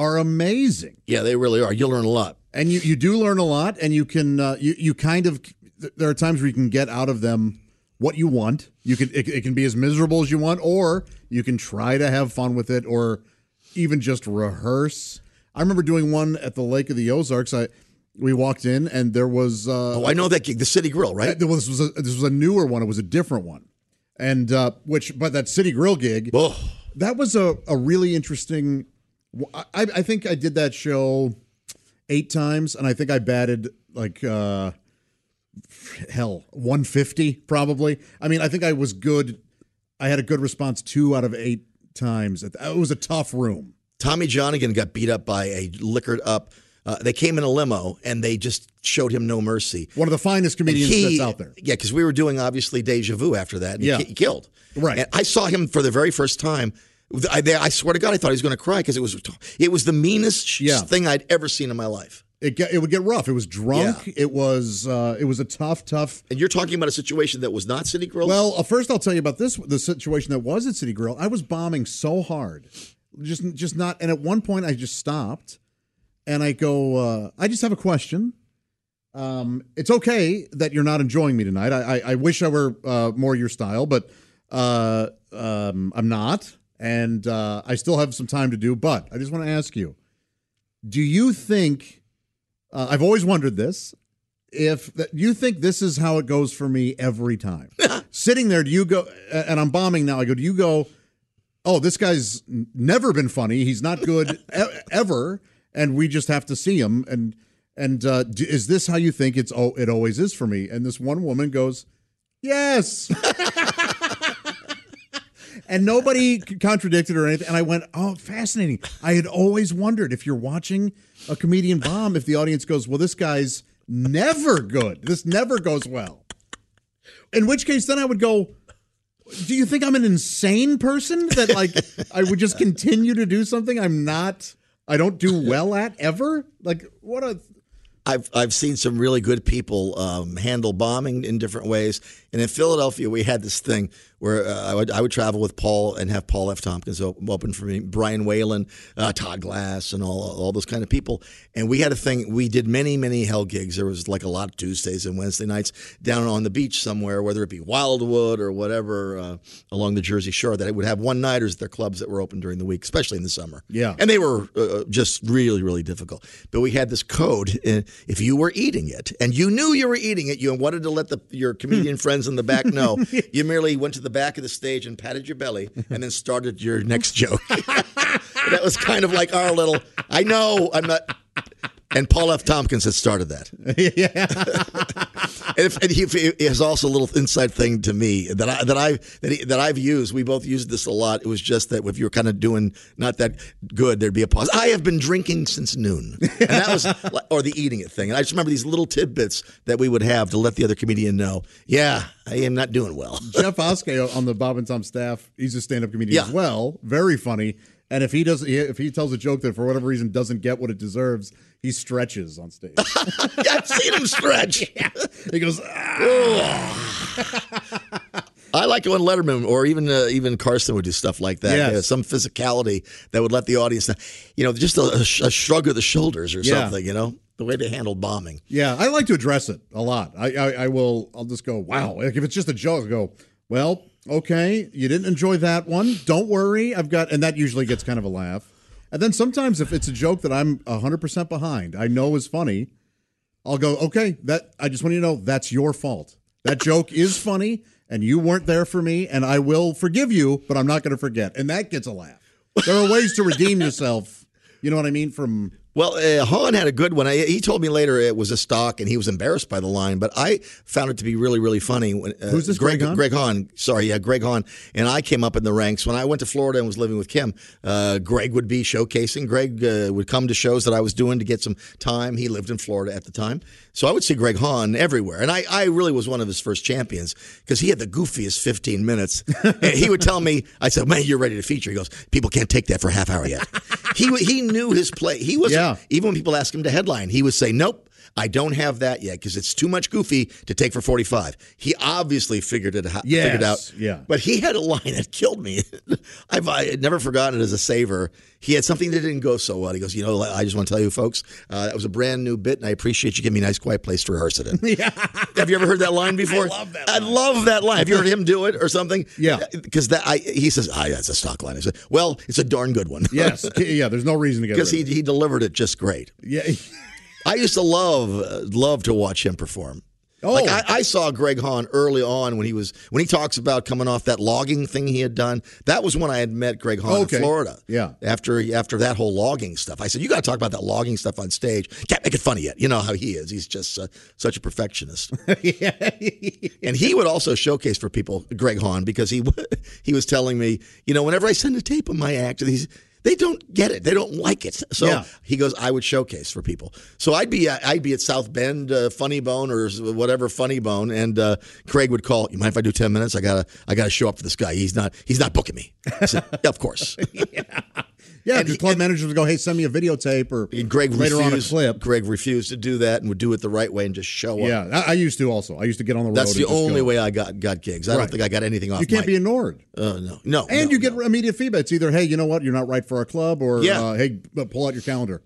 [SPEAKER 1] Are amazing.
[SPEAKER 2] Yeah, they really are. You'll learn a lot.
[SPEAKER 1] and you, you do learn a lot and you can uh, you you kind of there are times where you can get out of them what you want you can it, it can be as miserable as you want or you can try to have fun with it or even just rehearse i remember doing one at the lake of the ozarks i we walked in and there was uh
[SPEAKER 2] Oh, I know that gig, the City Grill, right?
[SPEAKER 1] there was, was a, this was a newer one it was a different one and uh which but that city grill gig
[SPEAKER 2] Oh,
[SPEAKER 1] that was a, a really interesting I, I think i did that show eight times and i think i batted like uh hell 150 probably i mean i think i was good i had a good response two out of eight times it was a tough room
[SPEAKER 2] Tommy Johnagin got beat up by a liquored up. Uh, they came in a limo and they just showed him no mercy.
[SPEAKER 1] one of the finest comedians
[SPEAKER 2] He-
[SPEAKER 1] that's out there
[SPEAKER 2] Yeah, because we were doing obviously Deja Vu after that. And
[SPEAKER 1] Yeah.
[SPEAKER 2] he, ki- killed.
[SPEAKER 1] Right.
[SPEAKER 2] And I saw him for the very first time. I, I swear to God, I thought he was going to cry because it was it was the meanest
[SPEAKER 1] Yeah.
[SPEAKER 2] thing I'd ever seen in my life.
[SPEAKER 1] it get, it would get rough it was drunk it was uh it was a tough tough
[SPEAKER 2] And you're talking about a situation that was not City Grill.
[SPEAKER 1] Well, uh, first I'll tell you about this the situation that was at City Grill. I was bombing so hard, just just not. And at one point, I just stopped, and I go, uh, I just have a question. Um, it's okay that you're not enjoying me tonight. I I, I wish I were uh, more your style, but uh, um, I'm not, and uh, I still have some time to do. But I just want to ask you: Do you think? Uh, I've always wondered this if that you think this is how it goes for me every time sitting there do you go and i'm bombing now i go do you go oh this guy's never been funny he's not good e- ever and we just have to see him and and uh, d- is this how you think it's oh it always is for me and this one woman goes yes and nobody contradicted or anything. And i went oh fascinating. I had always wondered if you're watching a comedian bomb if the audience goes well this guy's never good. This never goes well. In which case then i would go do you think i'm an insane person that like i would just continue to do something i'm not i don't do well at ever? Like what a
[SPEAKER 2] I've I've seen some really good people um, handle bombing in different ways. And in Philadelphia, we had this thing where uh, I would I would travel with Paul and have Paul F. Tompkins open for me, Brian Whalen, uh, Todd Glass, and all all those kind of people. And we had a thing. We did many many hell gigs. There was like a lot of Tuesdays and Wednesday nights down on the beach somewhere, whether it be Wildwood or whatever uh, along the Jersey Shore. That it would have one nighters at their clubs that were open during the week, especially in the summer.
[SPEAKER 1] Yeah.
[SPEAKER 2] and they were uh, just really really difficult. But we had this code. Uh, if you were eating it and you knew you were eating it, you wanted to let the, your comedian friends in the back know. You merely went to the back of the stage and patted your belly, and then started your next joke. that was kind of like our little. I know I'm not. And Paul F. Tompkins had started that. and, if, and he, he has also a little inside thing to me that I that I that, he, that I've used. We both used this a lot. It was just that if you're kind of doing not that good, there'd be a pause. I have been drinking since noon, and that was or the eating it thing. And I just remember these little tidbits that we would have to let the other comedian know. Yeah, I am not doing well.
[SPEAKER 1] Jeff Oskey on the Bob and Tom staff, he's a stand-up comedian
[SPEAKER 2] Yeah.
[SPEAKER 1] as well. Very funny. And if he does, if he tells a joke that for whatever reason doesn't get what it deserves, he stretches on stage.
[SPEAKER 2] I've seen him stretch.
[SPEAKER 1] he goes, "Ah."
[SPEAKER 2] I like it when Letterman or even uh, even Carson would do stuff like that.
[SPEAKER 1] Yes.
[SPEAKER 2] Yeah, some physicality that would let the audience, know, you know, just a, a a shrug of the shoulders or
[SPEAKER 1] Yeah.
[SPEAKER 2] something. You know, the way they handled bombing.
[SPEAKER 1] Yeah, I like to address it a lot. I, I, I will. I'll just go. Wow. Like if it's just a joke, I'll go. Well, okay, you didn't enjoy that one. Don't worry. I've got, and that usually gets kind of a laugh. And then sometimes if it's a joke that I'm hundred percent behind, I know is funny. I'll go. Okay, that I just want you to know that's your fault. That joke is funny, and you weren't there for me, and I will forgive you, but I'm not going to forget. And that gets a laugh. There are ways to redeem yourself. You know what I mean? From
[SPEAKER 2] Well, uh, Hahn had a good one. I, he told me later it was a stock, and he was embarrassed by the line. But I found it to be really, really funny. When, uh,
[SPEAKER 1] Who's this, Greg Hahn?
[SPEAKER 2] Greg Hahn. Sorry, yeah, Greg Hahn. And I came up in the ranks when I went to Florida and was living with Kim. Uh, Greg would be showcasing. Greg uh, would come to shows that I was doing to get some time. He lived in Florida at the time, so I would see Greg Hahn everywhere. And I, I really was one of his first champions because he had the goofiest 15 minutes. he would tell me, I said, "Man, you're ready to feature." He goes, "People can't take that for a half hour yet." he he knew his play. He was
[SPEAKER 1] Yeah.
[SPEAKER 2] Even when people ask him to headline, he would say, "Nope." I don't have that yet because it's too much goofy to take for 45. He obviously figured it out.
[SPEAKER 1] Yes,
[SPEAKER 2] figured out.
[SPEAKER 1] yeah.
[SPEAKER 2] But he had a line that killed me. I've I never forgotten it as a saver. He had something that didn't go so well. He goes, you know, I just want to tell you, folks, uh, that was a brand new bit, and I appreciate you giving me a nice, quiet place to rehearse it in. yeah. Have you ever heard that line before? I love that. I love that line. Have you heard him do it or something?
[SPEAKER 1] Yeah.
[SPEAKER 2] Because that I, he says, ah, that's a stock line. I said, well, it's a darn good one.
[SPEAKER 1] yes, yeah. There's no reason to get
[SPEAKER 2] Because he, he delivered it just great.
[SPEAKER 1] Yeah.
[SPEAKER 2] I used to love love to watch him perform.
[SPEAKER 1] Oh.
[SPEAKER 2] Like I, I saw Greg Hahn early on when he was when he talks about coming off that logging thing he had done. That was when I had met Greg Hahn
[SPEAKER 1] Okay.
[SPEAKER 2] in Florida.
[SPEAKER 1] Yeah.
[SPEAKER 2] After after that whole logging stuff, I said you got to talk about that logging stuff on stage. Can't make it funny yet. You know how he is. He's just uh, such a perfectionist. and he would also showcase for people Greg Hahn because he he was telling me, you know, whenever I send a tape of my act, these they don't get it. They don't like it. So
[SPEAKER 1] Yeah.
[SPEAKER 2] he goes, I would showcase for people. So I'd be I'd be at South Bend uh, Funny Bone or whatever Funny Bone, and uh, Craig would call. You mind if I do ten minutes? I gotta I gotta show up for this guy. He's not he's not booking me. I said, yeah, of course.
[SPEAKER 1] Yeah,
[SPEAKER 2] And
[SPEAKER 1] because club managers would go, "Hey, send me a videotape or
[SPEAKER 2] Greg
[SPEAKER 1] later
[SPEAKER 2] refused,
[SPEAKER 1] on a clip."
[SPEAKER 2] Greg refused to do that and would do it the right way and just show up.
[SPEAKER 1] Yeah, I, I used to also. I used to get on the road.
[SPEAKER 2] That's
[SPEAKER 1] and
[SPEAKER 2] the only
[SPEAKER 1] go.
[SPEAKER 2] way I got got gigs. I don't think I got anything off.
[SPEAKER 1] You can't
[SPEAKER 2] mic.
[SPEAKER 1] be ignored.
[SPEAKER 2] Uh, no, no.
[SPEAKER 1] And
[SPEAKER 2] no,
[SPEAKER 1] you get
[SPEAKER 2] no.
[SPEAKER 1] immediate feedback. It's either, "Hey, you know what? You're not right for our club," or
[SPEAKER 2] Yeah.
[SPEAKER 1] uh, "Hey, pull out your calendar."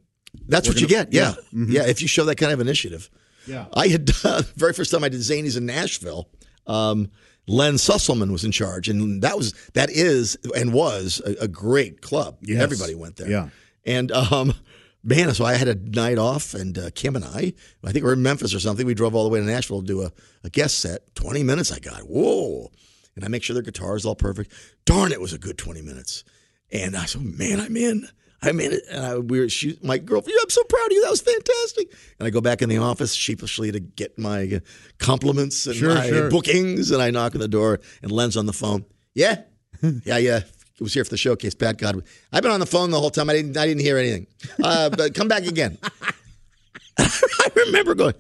[SPEAKER 2] That's what you
[SPEAKER 1] gonna-
[SPEAKER 2] get. Yeah.
[SPEAKER 1] yeah.
[SPEAKER 2] Yeah. If you show that kind of initiative.
[SPEAKER 1] Yeah.
[SPEAKER 2] I had the very first time I did Zanies in Nashville. Um, Len Susselman was in charge, and that was that is and was a, a great club.
[SPEAKER 1] Yes.
[SPEAKER 2] Everybody went there.
[SPEAKER 1] Yeah.
[SPEAKER 2] and um, man, so I had a night off, and uh, Kim and I, I think we are in Memphis or something. We drove all the way to Nashville to do a, a guest set. Twenty minutes, I got. Whoa! And I make sure their guitar is all perfect. Darn, it was a good twenty minutes. And I said, man, I'm in. I'm in it. And I, we were, she, my girlfriend, yeah, I'm so proud of you. That was fantastic. And I go back in the office sheepishly to get my uh, compliments and
[SPEAKER 1] Sure,
[SPEAKER 2] my
[SPEAKER 1] sure.
[SPEAKER 2] bookings. And I knock on the door, and Len's on the phone. Yeah, yeah, yeah. He was here for the showcase. Pat Godwin. I've been on the phone the whole time. I didn't. I didn't hear anything. Uh, but come back again. I remember going.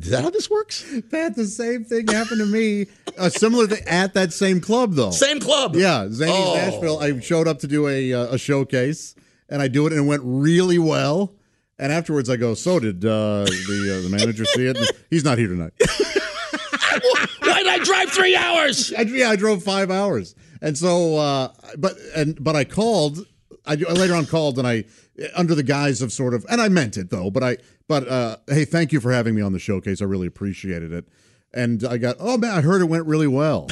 [SPEAKER 2] Is that how this works?
[SPEAKER 1] Pat, the same thing happened to me. A similar thing at that same club, though.
[SPEAKER 2] Same club.
[SPEAKER 1] Yeah, Zanies
[SPEAKER 2] Oh.
[SPEAKER 1] Nashville. I showed up to do a uh, a showcase, and I do it, and it went really well. And afterwards, I go, "So did uh, the uh, the manager see it? He's not here tonight."
[SPEAKER 2] Why did I drive three hours?
[SPEAKER 1] I, yeah, I drove five hours, and so, uh, but and but I called. I, I later on called, and I under the guise of sort of, and I meant it though. But I, but uh, hey, thank you for having me on the showcase. I really appreciated it. And I got, oh man, I heard it went really well.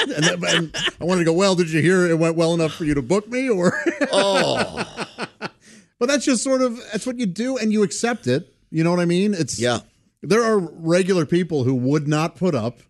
[SPEAKER 1] And, then, and I wanted to go, well, did you hear it went well enough for you to book me, or?
[SPEAKER 2] Oh,
[SPEAKER 1] But that's just sort of that's what you do, and you accept it. You know what I mean? It's
[SPEAKER 2] Yeah.
[SPEAKER 1] There are regular people who would not put up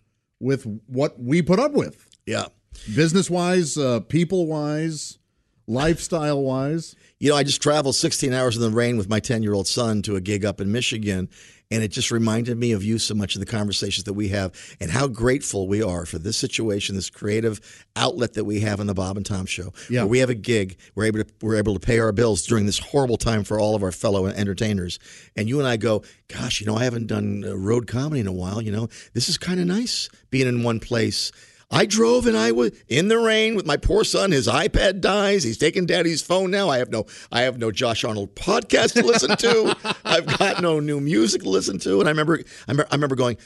[SPEAKER 1] with what we put up with,
[SPEAKER 2] yeah.
[SPEAKER 1] business wise, uh, people wise, lifestyle wise.
[SPEAKER 2] You know, I just traveled 16 hours in the rain with my 10 year old son to a gig up in Michigan. And it just reminded me of you so much of the conversations that we have and how grateful we are for this situation, this creative outlet that we have in the Bob and Tom show.
[SPEAKER 1] Yeah.
[SPEAKER 2] We have a gig, we're able to we're able to pay our bills during this horrible time for all of our fellow entertainers. And you and I go, gosh, you know, I haven't done uh, road comedy in a while. You know, this is kind of nice being in one place. I drove and I was in the rain with my poor son. His iPad dies. He's taking daddy's phone now. I have no I have no Josh Arnold podcast to listen to. I've got no new music to listen to. And I remember I remember, I remember going,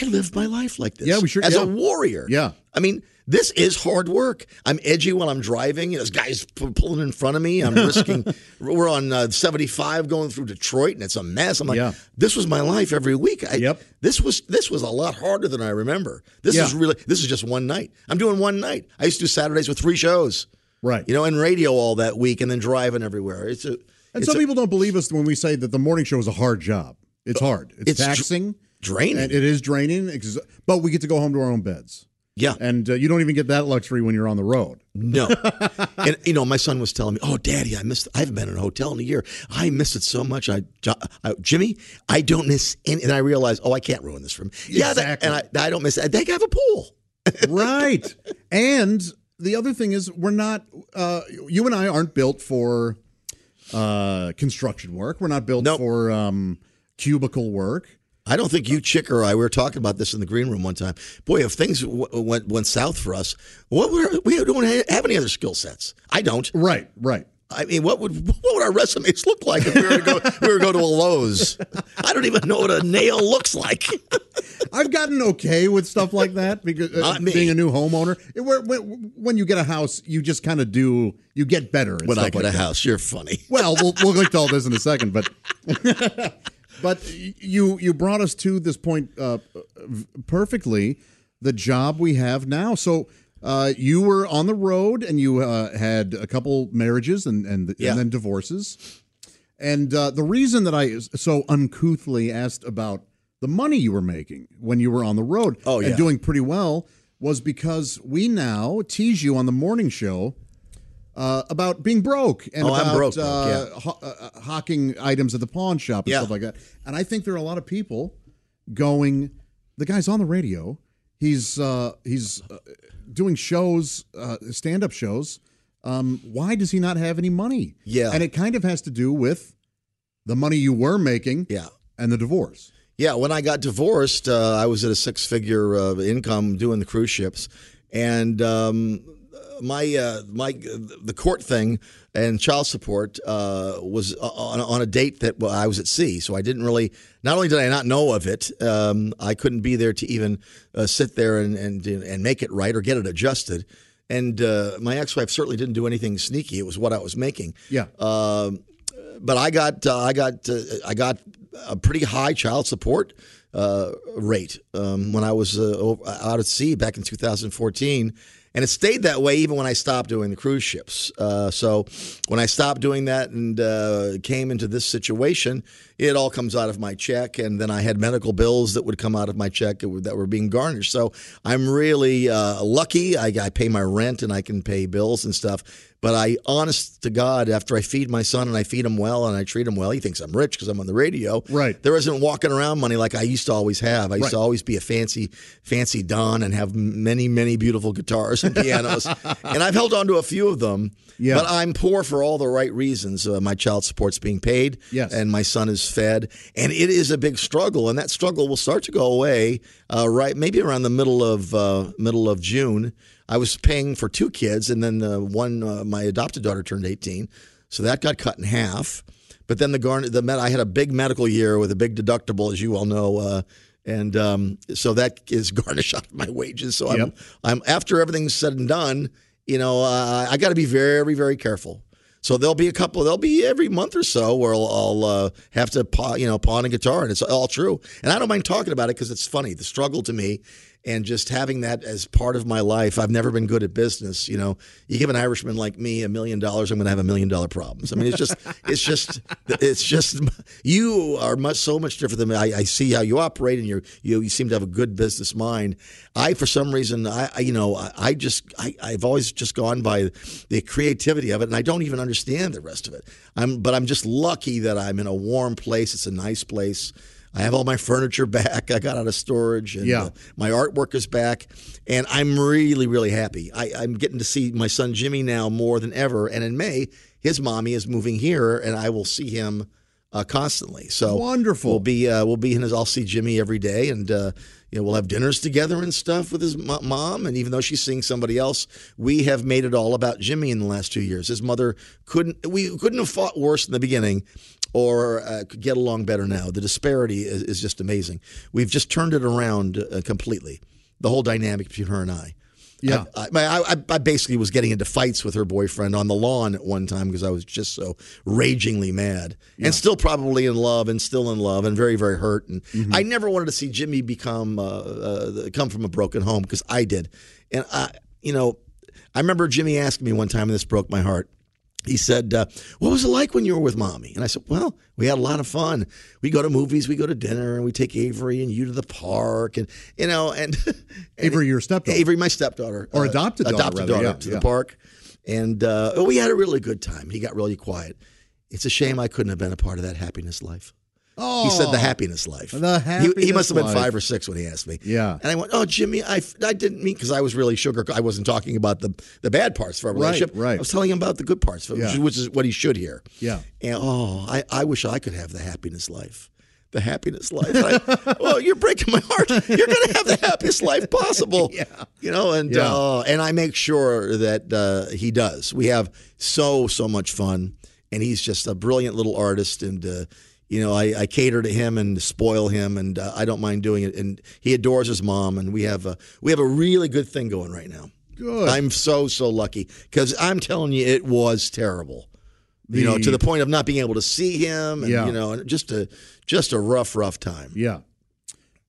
[SPEAKER 2] I lived my life like this.
[SPEAKER 1] Yeah, we sure-
[SPEAKER 2] as
[SPEAKER 1] yeah.
[SPEAKER 2] a warrior.
[SPEAKER 1] Yeah.
[SPEAKER 2] I mean, this is hard work. I'm edgy while I'm driving. This guy's p- pulling in front of me. I'm risking. we're on uh, 75 going through Detroit, and it's a mess. I'm like,
[SPEAKER 1] Yeah.
[SPEAKER 2] this was my life every week. I,
[SPEAKER 1] Yep.
[SPEAKER 2] This was this was a lot harder than I remember. This
[SPEAKER 1] Yeah.
[SPEAKER 2] is really this is just one night. I'm doing one night. I used to do Saturdays with three shows.
[SPEAKER 1] Right.
[SPEAKER 2] You know, and radio all that week, and then driving everywhere. It's a.
[SPEAKER 1] And
[SPEAKER 2] it's
[SPEAKER 1] some
[SPEAKER 2] a-
[SPEAKER 1] people don't believe us when we say that the morning show is a hard job. It's hard. It's,
[SPEAKER 2] It's dr-
[SPEAKER 1] taxing.
[SPEAKER 2] draining.
[SPEAKER 1] And it is draining, but we get to go home to our own beds.
[SPEAKER 2] Yeah.
[SPEAKER 1] and uh, you don't even get that luxury when you're on the road.
[SPEAKER 2] No. and you know, my son was telling me, "Oh, Daddy, I missed. I haven't been in a hotel in a year. I missed it so much. I, I Jimmy, I don't miss any." And I realized, oh, I can't ruin this for him. Yeah, that, and I, I don't miss. It. They have a pool.
[SPEAKER 1] right. And the other thing is, we're not. Uh, you and I aren't built for uh, construction work. We're not built
[SPEAKER 2] Nope.
[SPEAKER 1] for um, cubicle work.
[SPEAKER 2] I don't think you, Chick, or I, we were talking about this in the green room one time. Boy, if things w- went went south for us, what were, we don't have any other skill sets. I don't.
[SPEAKER 1] Right. Right.
[SPEAKER 2] I mean, what would what would our resumes look like if we were to go we were to go to a Lowe's? I don't even know what a nail looks like.
[SPEAKER 1] I've gotten okay with stuff like that because uh,
[SPEAKER 2] Not me.
[SPEAKER 1] being a new homeowner, it, when, when you get a house, you just kind of do you get better.
[SPEAKER 2] when I get
[SPEAKER 1] like
[SPEAKER 2] a
[SPEAKER 1] that.
[SPEAKER 2] house, you're funny.
[SPEAKER 1] Well, we'll we'll get to all this in a second, but but you you brought us to this point uh, perfectly. The job we have now. So uh, you were on the road and you uh, had a couple marriages and and,
[SPEAKER 2] Yeah.
[SPEAKER 1] and then divorces. And uh, the reason that I so uncouthly asked about the money you were making when you were on the road
[SPEAKER 2] Oh,
[SPEAKER 1] and doing pretty well was because we now tease you on the morning show uh, about being broke and
[SPEAKER 2] Oh,
[SPEAKER 1] about
[SPEAKER 2] broke,
[SPEAKER 1] uh,
[SPEAKER 2] yeah.
[SPEAKER 1] ho- uh, hawking items at the pawn shop and
[SPEAKER 2] Yeah.
[SPEAKER 1] stuff like that. And I think there are a lot of people going. The guy's on the radio. He's uh, he's uh, doing shows, uh, stand up shows. Um, why does he not have any money?
[SPEAKER 2] Yeah.
[SPEAKER 1] and it kind of has to do with the money you were making.
[SPEAKER 2] Yeah.
[SPEAKER 1] and the divorce.
[SPEAKER 2] Yeah, when I got divorced, uh, I was at a six figure uh, income doing the cruise ships, and um, my uh, my the court thing and child support uh, was on, on a date that well, I was at sea, so I didn't really. Not only did I not know of it, um, I couldn't be there to even uh, sit there and, and and make it right or get it adjusted. And uh, my ex-wife certainly didn't do anything sneaky. It was what I was making.
[SPEAKER 1] Yeah.
[SPEAKER 2] Um, but I got uh, I got uh, I got a pretty high child support uh, rate um, when I was uh, out at sea back in 2014, and it stayed that way even when I stopped doing the cruise ships. Uh, so when I stopped doing that and uh, came into this situation, it all comes out of my check, and then I had medical bills that would come out of my check that were, being garnished. So I'm really uh, lucky. I, I pay my rent and I can pay bills and stuff. But I, honest to God, after I feed my son and I feed him well and I treat him well, he thinks I'm rich because I'm on the radio.
[SPEAKER 1] Right.
[SPEAKER 2] There isn't walking around money like I used to always have. I used to always be a fancy, fancy don and have many, many beautiful guitars and pianos. and I've held on to a few of them.
[SPEAKER 1] Yeah.
[SPEAKER 2] But I'm poor for all the right reasons. Uh, my child support's being paid.
[SPEAKER 1] Yes.
[SPEAKER 2] And my son is fed. And it is a big struggle. And that struggle will start to go away uh, right maybe around the middle of uh, middle of June. I was paying for two kids, and then uh, one, uh, my adopted daughter turned 18. So that got cut in half. But then the garnet, the med, I had a big medical year with a big deductible, as you all know, uh, and um, so that is garnished out of my wages. So I'm,
[SPEAKER 1] Yep.
[SPEAKER 2] I'm after everything's said and done, you know, uh, I got to be very, very careful. So there'll be a couple. There'll be every month or so where I'll, I'll uh, have to, you know, pawn a guitar, and it's all true. And I don't mind talking about it because it's funny. The struggle to me, and just having that as part of my life. I've never been good at business. You know, you give an Irishman like me a million dollars, I'm going to have a million dollar problems. I mean, it's just, it's just, it's just. You are much so much different than me. I, I see how you operate, and you you you seem to have a good business mind. I, for some reason, I, I you know, I, I just, I, I've always just gone by the creativity of it, and I don't even understand the rest of it. I'm, but I'm just lucky that I'm in a warm place. It's a nice place. I have all my furniture back. I got out of storage, and
[SPEAKER 1] Yeah.
[SPEAKER 2] uh, my artwork is back, and I'm really, really happy. I, I'm getting to see my son Jimmy now more than ever. And in May, his mommy is moving here, and I will see him uh, constantly. So
[SPEAKER 1] Wonderful.
[SPEAKER 2] We'll be uh, we'll be in his. I'll see Jimmy every day, and uh, you know we'll have dinners together and stuff with his mo- mom. And even though she's seeing somebody else, we have made it all about Jimmy in the last two years. His mother couldn't we couldn't have fought worse in the beginning. Or uh, could get along better now. The disparity is, is just amazing. We've just turned it around uh, completely. The whole dynamic between her and I.
[SPEAKER 1] Yeah.
[SPEAKER 2] I, I, I, I basically was getting into fights with her boyfriend on the lawn at one time because I was just so ragingly mad and still probably in love and still in love and very, very hurt. And I never wanted to see Jimmy become, uh, uh, come from a broken home because I did. And I, you know, I remember Jimmy asking me one time, and this broke my heart. He said, uh, "What was it like when you were with mommy?" And I said, "Well, we had a lot of fun. We go to movies, we go to dinner, and we take Avery and you to the park, and you know, and, and
[SPEAKER 1] Avery, your stepdaughter.
[SPEAKER 2] Avery, my stepdaughter,
[SPEAKER 1] Or
[SPEAKER 2] uh,
[SPEAKER 1] adopted daughter,
[SPEAKER 2] adopted
[SPEAKER 1] rather,
[SPEAKER 2] daughter
[SPEAKER 1] yeah,
[SPEAKER 2] to
[SPEAKER 1] yeah.
[SPEAKER 2] the park, and uh, we had a really good time. He got really quiet. It's a shame I couldn't have been a part of that happiness life.
[SPEAKER 1] Oh,
[SPEAKER 2] He said the happiness life.
[SPEAKER 1] The
[SPEAKER 2] He- He, must have been
[SPEAKER 1] life.
[SPEAKER 2] five or six when he asked me.
[SPEAKER 1] Yeah.
[SPEAKER 2] And I went, "Oh, Jimmy, I, I didn't mean because I was really sugar. I wasn't talking about the the bad parts of our relationship.
[SPEAKER 1] right.
[SPEAKER 2] I was telling him about the good parts, which,
[SPEAKER 1] Yeah.
[SPEAKER 2] is, which is what he should hear.
[SPEAKER 1] Yeah.
[SPEAKER 2] And oh, I, I wish I could have the happiness life. The happiness life. I, well, you're breaking my heart. You're going to have the happiest life possible. Yeah. You know, and
[SPEAKER 1] Yeah.
[SPEAKER 2] uh, and I make sure that uh, he does. We have so so much fun, and he's just a brilliant little artist. And uh, you know, I, I cater to him and spoil him, and uh, I don't mind doing it. And he adores his mom, and we have a we have a really good thing going right now.
[SPEAKER 1] Good.
[SPEAKER 2] I'm so so lucky because I'm telling you, it was terrible. you know, to the point of not being able to see him, and
[SPEAKER 1] Yeah.
[SPEAKER 2] you know, just a just a rough, rough time.
[SPEAKER 1] Yeah.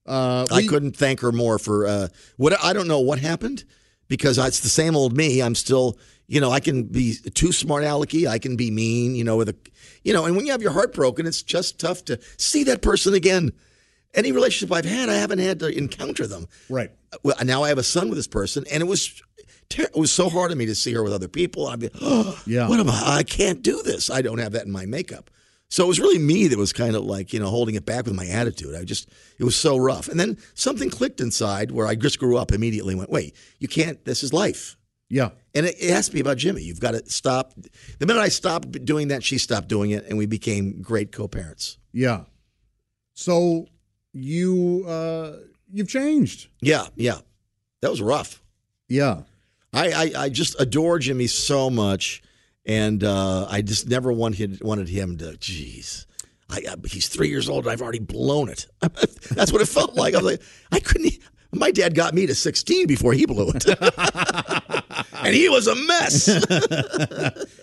[SPEAKER 1] Uh,
[SPEAKER 2] I couldn't thank her more for uh, what I don't know what happened because it's the same old me. I'm still, you know, I can be too smart alecky. I can be mean, you know, with a, you know, and when you have your heart broken, it's just tough to see that person again. Any relationship I've had, I haven't had to encounter them.
[SPEAKER 1] Right.
[SPEAKER 2] Well, now I have a son with this person, and it was it was so hard on me to see her with other people. I'd be, oh,
[SPEAKER 1] Yeah.
[SPEAKER 2] what am I? I can't do this. I don't have that in my makeup. So it was really me that was kind of like you know holding it back with my attitude. I just it was so rough, and then something clicked inside where I just grew up immediately. and Went, wait, you can't. This is life.
[SPEAKER 1] Yeah.
[SPEAKER 2] And it, it has to be about Jimmy. You've got to stop. The minute I stopped doing that, she stopped doing it, and we became great co-parents.
[SPEAKER 1] Yeah. So you uh you've changed.
[SPEAKER 2] Yeah, yeah, that was rough.
[SPEAKER 1] Yeah.
[SPEAKER 2] I, I, I just adore Jimmy so much, and uh, I just never wanted wanted him to. Jeez, I, he's three years old. and I've already blown it. That's what it felt like. I was like, I couldn't. My dad got me to sixteen before he blew it, and he was a mess.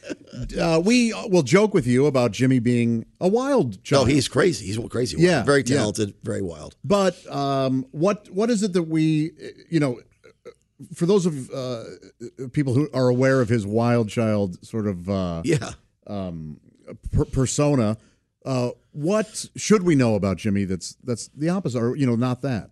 [SPEAKER 1] Uh, we will joke with you about Jimmy being a wild child.
[SPEAKER 2] No, he's crazy. He's crazy.
[SPEAKER 1] Yeah,
[SPEAKER 2] very
[SPEAKER 1] yeah.
[SPEAKER 2] talented, very wild.
[SPEAKER 1] But um, what what is it that we, you know, for those of uh, people who are aware of his wild child sort of uh,
[SPEAKER 2] Yeah.
[SPEAKER 1] per- persona, uh, what should we know about Jimmy? That's that's the opposite, or you know, not that.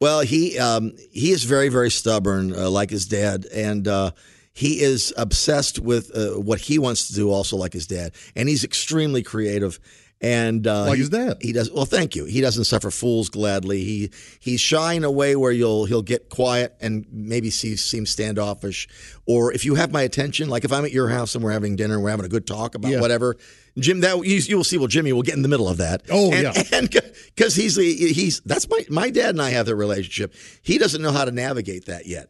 [SPEAKER 2] Well, he um, he is very very stubborn, uh, like his dad, and uh, he is obsessed with uh, what he wants to do, also like his dad, and he's extremely creative. And uh, he-
[SPEAKER 1] his dad.
[SPEAKER 2] he does well. Thank you. He doesn't suffer fools gladly. He he's shy in a way where you'll he'll get quiet and maybe see, seem standoffish. Or if you have my attention, like if I'm at your house and we're having dinner, and we're having a good talk about
[SPEAKER 1] Yeah.
[SPEAKER 2] whatever. Jim, that you, you will see. Well, Jimmy will get in the middle of that.
[SPEAKER 1] Oh,
[SPEAKER 2] and,
[SPEAKER 1] yeah.
[SPEAKER 2] and because he's he's that's my my dad and I have the relationship. He doesn't know how to navigate that yet,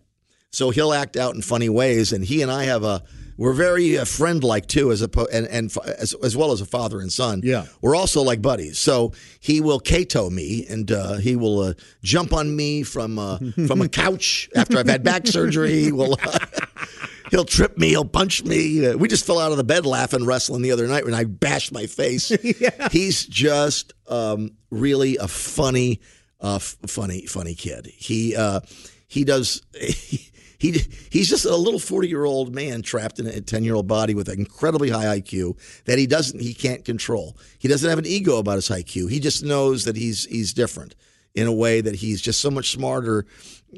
[SPEAKER 2] so he'll act out in funny ways. And he and I have a we're very uh, friend like too, as a and and fa- as, as well as a father and son.
[SPEAKER 1] Yeah.
[SPEAKER 2] we're also like buddies. So he will Kato me, and uh, he will uh, jump on me from uh, from a couch after I've had back surgery. He will. He'll trip me. He'll punch me. Uh, we just fell out of the bed laughing, wrestling the other night when I bashed my face. He's just um, really a funny, uh, f- funny, funny kid. He uh, he does. He, he's just a little 40 year old man trapped in a 10 year old body with an incredibly high IQ that he doesn't he can't control. He doesn't have an ego about his IQ. He just knows that he's he's different in a way that he's just so much smarter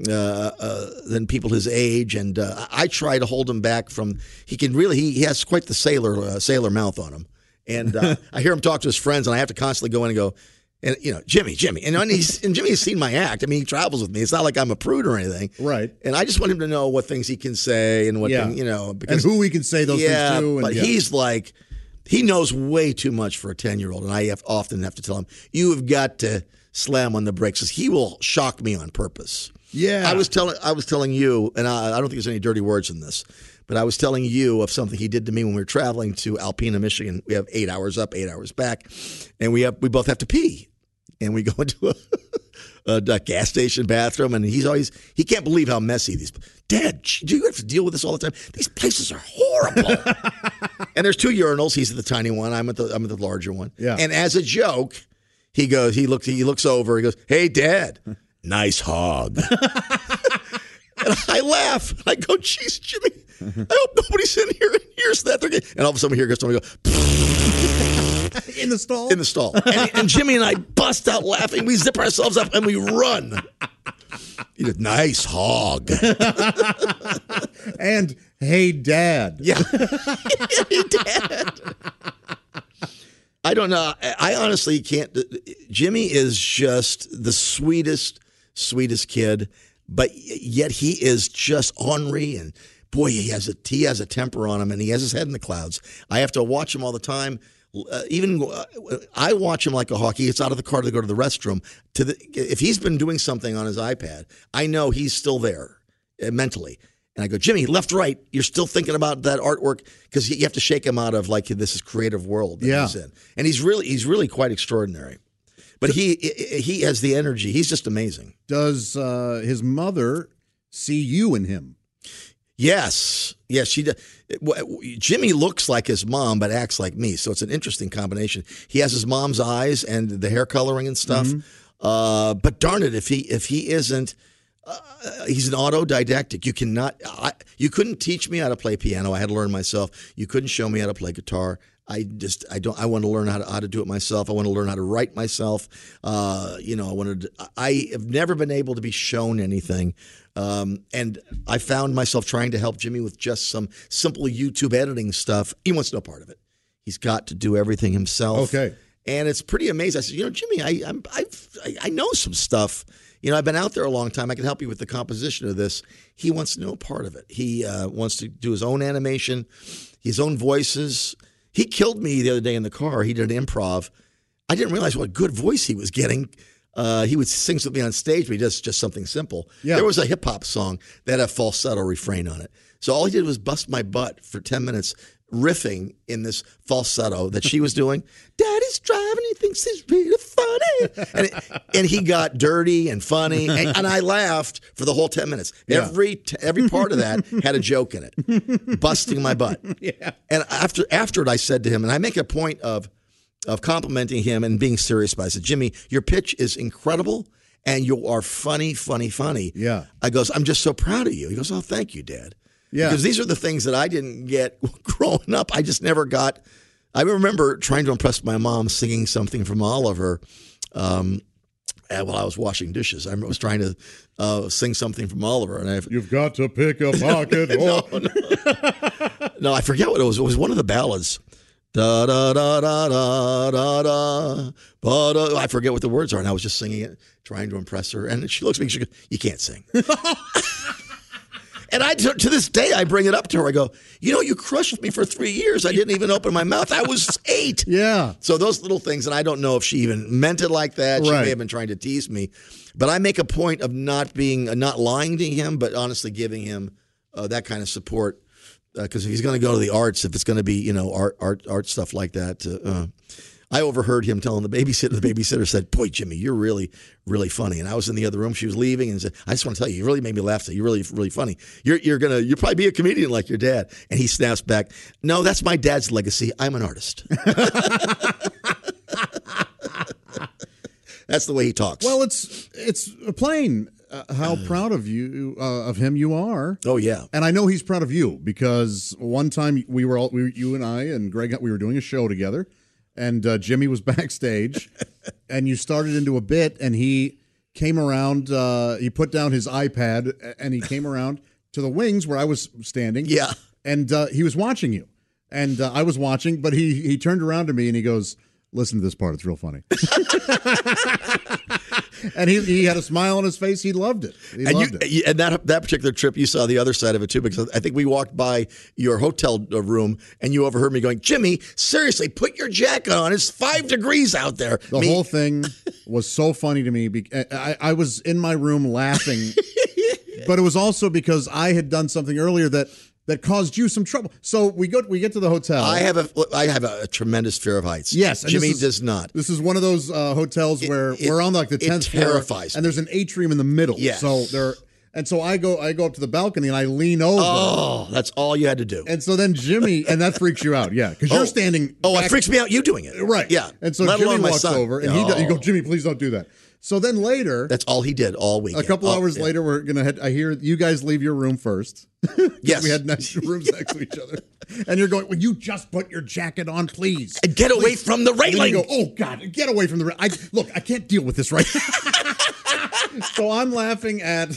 [SPEAKER 2] uh, uh, than people his age. And uh, I I try to hold him back from. He can really. He, he has quite the sailor uh, sailor mouth on him. And uh, I hear him talk to his friends, and I have to constantly go in and go. And you know, Jimmy, Jimmy, and, and, he's, and Jimmy has seen my act. I mean, he travels with me. It's not like I'm a prude or anything,
[SPEAKER 1] Right.
[SPEAKER 2] And I just want him to know what things he can say and what
[SPEAKER 1] Yeah.
[SPEAKER 2] thing, you know,
[SPEAKER 1] And
[SPEAKER 2] because
[SPEAKER 1] who we can say those
[SPEAKER 2] yeah,
[SPEAKER 1] things to. And,
[SPEAKER 2] but
[SPEAKER 1] yeah.
[SPEAKER 2] he's like, he knows way too much for a 10 year old. And I have, often have to tell him, you have got to slam on the brakes he will shock me on purpose.
[SPEAKER 1] Yeah.
[SPEAKER 2] I was telling, I was telling you, and I, I don't think there's any dirty words in this, but I was telling you of something he did to me when we were traveling to Alpena, Michigan. We have eight hours up, eight hours back, and we have, we both have to pee. And we go into a, a, a gas station bathroom, and he's always he can't believe how messy these. Dad, do you have to deal with this all the time? These places are horrible. and there's two urinals. He's at the tiny one. I'm at the I'm at the larger one.
[SPEAKER 1] Yeah.
[SPEAKER 2] And as a joke, he goes. He looks. He looks over. He goes, "Hey, Dad, nice hog." and I laugh. I go, "Jeez, Jimmy, I hope nobody's in here and hears that, and all of a sudden we hear somebody go
[SPEAKER 1] in the stall.
[SPEAKER 2] in the stall, and, and Jimmy and I bust out laughing. We zip ourselves up and we run. He goes, nice hog.
[SPEAKER 1] and hey, Dad.
[SPEAKER 2] Yeah. Dad. I don't know. I I honestly can't. Uh, Jimmy is just the sweetest, sweetest kid, but yet he is just ornery and boy, he has a he has a temper on him and he has his head in the clouds. I have to watch him all the time. Uh, even uh, I watch him like a hawk. He gets out of the car to go to the restroom. To the if he's been doing something on his iPad, I know he's still there uh, mentally. And I go, Jimmy, left, right. You're still thinking about that artwork because you have to shake him out of like this is creative world that
[SPEAKER 1] Yeah.
[SPEAKER 2] he's in. And he's really he's really quite extraordinary. But he he has the energy. He's just amazing.
[SPEAKER 1] Does uh, his mother see you in him?
[SPEAKER 2] Yes, yes, she does. Jimmy looks like his mom, but acts like me. So it's an interesting combination. He has his mom's eyes and the hair coloring and stuff. Uh, but darn it, if he if he isn't, uh, he's an autodidactic. You cannot, I, you couldn't teach me how to play piano. I had to learn myself. You couldn't show me how to play guitar. I just, I don't, I want to learn how to, how to do it myself. I want to learn how to write myself. Uh, you know, I wanted, I have never been able to be shown anything. Um, and I found myself trying to help Jimmy with just some simple YouTube editing stuff. He wants no part of it. He's got to do everything himself.
[SPEAKER 1] Okay.
[SPEAKER 2] And it's pretty amazing. I said, you know, Jimmy, I, I'm, I've, I, I know some stuff. You know, I've been out there a long time. I can help you with the composition of this. He wants no part of it. He uh, wants to do his own animation, his own voices. He killed me the other day in the car. He did an improv. I didn't realize what good voice he was getting. Uh, he would sing something on stage, but he does just something simple.
[SPEAKER 1] Yeah.
[SPEAKER 2] There was a hip hop song that had a falsetto refrain on it. So all he did was bust my butt for 10 minutes riffing in this falsetto that she was doing. Daddy's driving, he thinks he's really funny. And, it- and he got dirty and funny. And, and I laughed for the whole 10 minutes.
[SPEAKER 1] Yeah.
[SPEAKER 2] Every t- every part of that had a joke in it, busting my butt.
[SPEAKER 1] Yeah.
[SPEAKER 2] And after after it, I said to him, and I make a point of of complimenting him and being serious about it. I said, Jimmy, your pitch is incredible and you are funny, funny, funny.
[SPEAKER 1] Yeah.
[SPEAKER 2] I goes, I'm just so proud of you. He goes, Oh, thank you, Dad.
[SPEAKER 1] Yeah.
[SPEAKER 2] Because these are the things that I didn't get growing up. I just never got. I remember trying to impress my mom singing something from Oliver um, uh, while I was washing dishes. I was trying to uh, sing something from Oliver, and I've,
[SPEAKER 1] You've got to pick a pocket.
[SPEAKER 2] no, no. no, I forget what it was. It was one of the ballads. Da da da da da da da. ba, da. I forget what the words are, and I was just singing it, trying to impress her. And she looks at me. She goes, "You can't sing." and I, to this day, I bring it up to her. I go, "You know, you crushed me for three years. I didn't even open my mouth. I was eight.
[SPEAKER 1] Yeah.
[SPEAKER 2] So those little things, and I don't know if she even meant it like that. She
[SPEAKER 1] Right.
[SPEAKER 2] may have been trying to tease me, but I make a point of not being, uh, not lying to him, but honestly giving him uh, that kind of support. Because if he's going to go to the arts, if it's going to be, you know, art, art, art stuff like that. Uh, uh, I overheard him telling the babysitter. The babysitter said, "Boy, Jimmy, you're really, really funny." And I was in the other room. She was leaving, and said, "I just want to tell you, you really made me laugh. Today. You're really, really funny. You're, you're gonna, you'll probably be a comedian like your dad." And he snaps back, "No, that's my dad's legacy. I'm an artist." That's the way he talks.
[SPEAKER 1] Well, it's it's a plain uh, how proud of you uh, of him you are.
[SPEAKER 2] oh yeah,
[SPEAKER 1] And I know he's proud of you because one time we were all we, you and I and Greg we were doing a show together, and uh, Jimmy was backstage, and you started into a bit, and he came around. Uh, he put down his iPad and he came around to the wings where I was standing.
[SPEAKER 2] Yeah.
[SPEAKER 1] and uh, he was watching you, and uh, I was watching, but he he turned around to me and he goes. Listen to this part; it's real funny. and he, he had a smile on his face. He loved it. He
[SPEAKER 2] and
[SPEAKER 1] loved
[SPEAKER 2] you,
[SPEAKER 1] it.
[SPEAKER 2] and that that particular trip, you saw the other side of it too, because I think we walked by your hotel room and you overheard me going, "Jimmy, seriously, put your jacket on. It's five degrees out there."
[SPEAKER 1] The
[SPEAKER 2] Me-
[SPEAKER 1] whole thing was so funny to me. I, I was in my room laughing, but it was also because I had done something earlier that that caused you some trouble. So we go, we get to the hotel.
[SPEAKER 2] I have a I have a, tremendous fear of heights.
[SPEAKER 1] Yes, and
[SPEAKER 2] Jimmy
[SPEAKER 1] is-
[SPEAKER 2] does not.
[SPEAKER 1] This is one of those uh, hotels where
[SPEAKER 2] it-
[SPEAKER 1] we're on like the tenth floor,
[SPEAKER 2] terrifies
[SPEAKER 1] and there's an atrium in the middle.
[SPEAKER 2] Yes.
[SPEAKER 1] So there, and so I go, I go up to the balcony and I lean over.
[SPEAKER 2] Oh, that's all you had to do.
[SPEAKER 1] And so then Jimmy, and that freaks you out, yeah, because
[SPEAKER 2] Oh.
[SPEAKER 1] you're standing.
[SPEAKER 2] Oh, it freaks me out. You doing it
[SPEAKER 1] Right.
[SPEAKER 2] Yeah.
[SPEAKER 1] And so
[SPEAKER 2] Let
[SPEAKER 1] Jimmy walks
[SPEAKER 2] son.
[SPEAKER 1] over and he
[SPEAKER 2] Oh.
[SPEAKER 1] does, you go, Jimmy, please don't do that. So then later,
[SPEAKER 2] That's all he did all week.
[SPEAKER 1] a couple hours
[SPEAKER 2] yeah.
[SPEAKER 1] later, we're gonna head. I hear you guys leave your room first.
[SPEAKER 2] Yes.
[SPEAKER 1] we had next rooms next to each other, and you're going. Well, you just put your jacket on, please.
[SPEAKER 2] And get away from the railing.
[SPEAKER 1] you go, oh God, get away from the. ra- I look, I can't deal with this right. so I'm laughing at.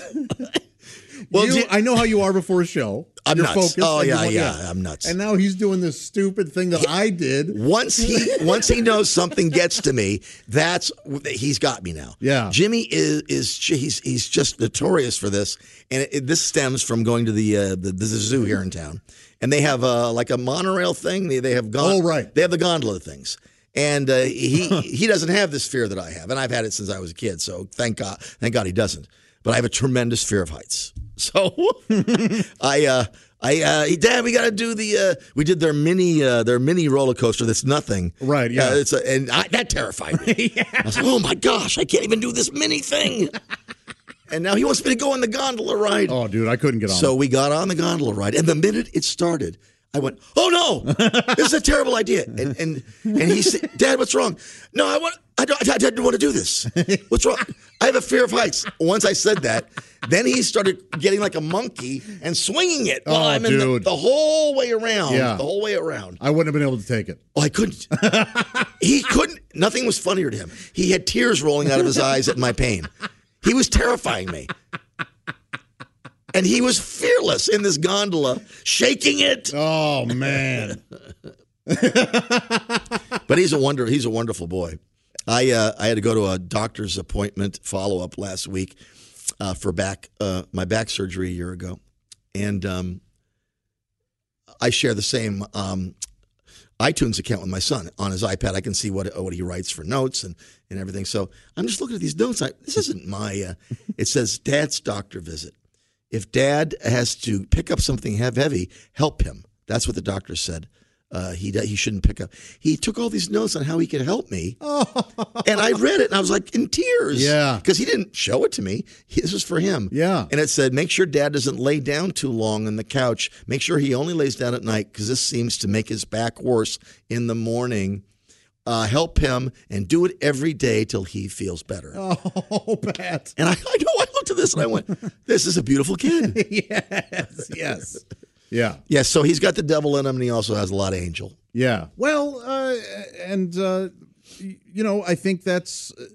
[SPEAKER 2] Well,
[SPEAKER 1] you,
[SPEAKER 2] do-
[SPEAKER 1] I know how you are before a show.
[SPEAKER 2] I'm
[SPEAKER 1] You're
[SPEAKER 2] nuts.
[SPEAKER 1] focused.
[SPEAKER 2] Oh, yeah, yeah, I'm nuts.
[SPEAKER 1] And now he's doing this stupid thing that I did.
[SPEAKER 2] Once he once he knows something gets to me, that's he's got me now.
[SPEAKER 1] Yeah.
[SPEAKER 2] Jimmy is is he's he's just notorious for this, and it, it- this stems from going to the, uh, the the zoo here in town, and they have uh, like a monorail thing. They, they have gon-
[SPEAKER 1] Oh, right.
[SPEAKER 2] They have the gondola things. And uh, he he doesn't have this fear that I have, and I've had it since I was a kid. So thank God, thank God he doesn't. But I have a tremendous fear of heights. So I uh, I uh, Dad, we got to do the. Uh, we did their mini uh, their mini roller coaster. That's nothing.
[SPEAKER 1] Right, yeah.
[SPEAKER 2] Uh, it's a, and I, that terrified me. I was like, oh my gosh, I can't even do this mini thing. and now he wants me to go on the gondola ride.
[SPEAKER 1] Oh, dude, I couldn't get on.
[SPEAKER 2] So we got on the gondola ride, and the minute it started, I went, "Oh no, this is a terrible idea!" And and and he said, "Dad, what's wrong?" No, I want. I don't. I didn't want to do this. What's wrong? I have a fear of heights. Once I said that, then he started getting like a monkey and swinging it while
[SPEAKER 1] Oh,
[SPEAKER 2] I'm in the, the whole way around.
[SPEAKER 1] Yeah.
[SPEAKER 2] The whole way around.
[SPEAKER 1] I wouldn't have been able to take it.
[SPEAKER 2] Oh, I couldn't. he couldn't. Nothing was funnier to him. He had tears rolling out of his eyes at my pain. He was terrifying me. And he was fearless in this gondola, shaking it.
[SPEAKER 1] Oh man.
[SPEAKER 2] But he's a wonder. He's a wonderful boy. I uh, I had to go to a doctor's appointment follow up last week uh, for back uh, my back surgery a year ago, and um, I share the same um, iTunes account with my son on his iPad. I can see what what he writes for notes and, and everything. So I'm just looking at these notes. I, this isn't my. Uh, it says Dad's doctor visit. If Dad has to pick up something heavy, help him. That's what the doctor said. Uh, he he shouldn't pick up. He took all these notes on how he could help me, and I read it and I was like in tears.
[SPEAKER 1] Yeah.
[SPEAKER 2] because he didn't show it to me. This was for him.
[SPEAKER 1] Yeah.
[SPEAKER 2] and it said, make sure Dad doesn't lay down too long on the couch. Make sure he only lays down at night because this seems to make his back worse in the morning. Uh, help him and do it every day till he feels better.
[SPEAKER 1] Oh, Pat.
[SPEAKER 2] And I, I know I looked at this and I went, "This is a beautiful kid."
[SPEAKER 1] yes. Yes. Yeah.
[SPEAKER 2] yeah, so he's got the devil in him, and he also has a lot of angel.
[SPEAKER 1] Yeah. Well, uh, and uh, you know, I think that's uh,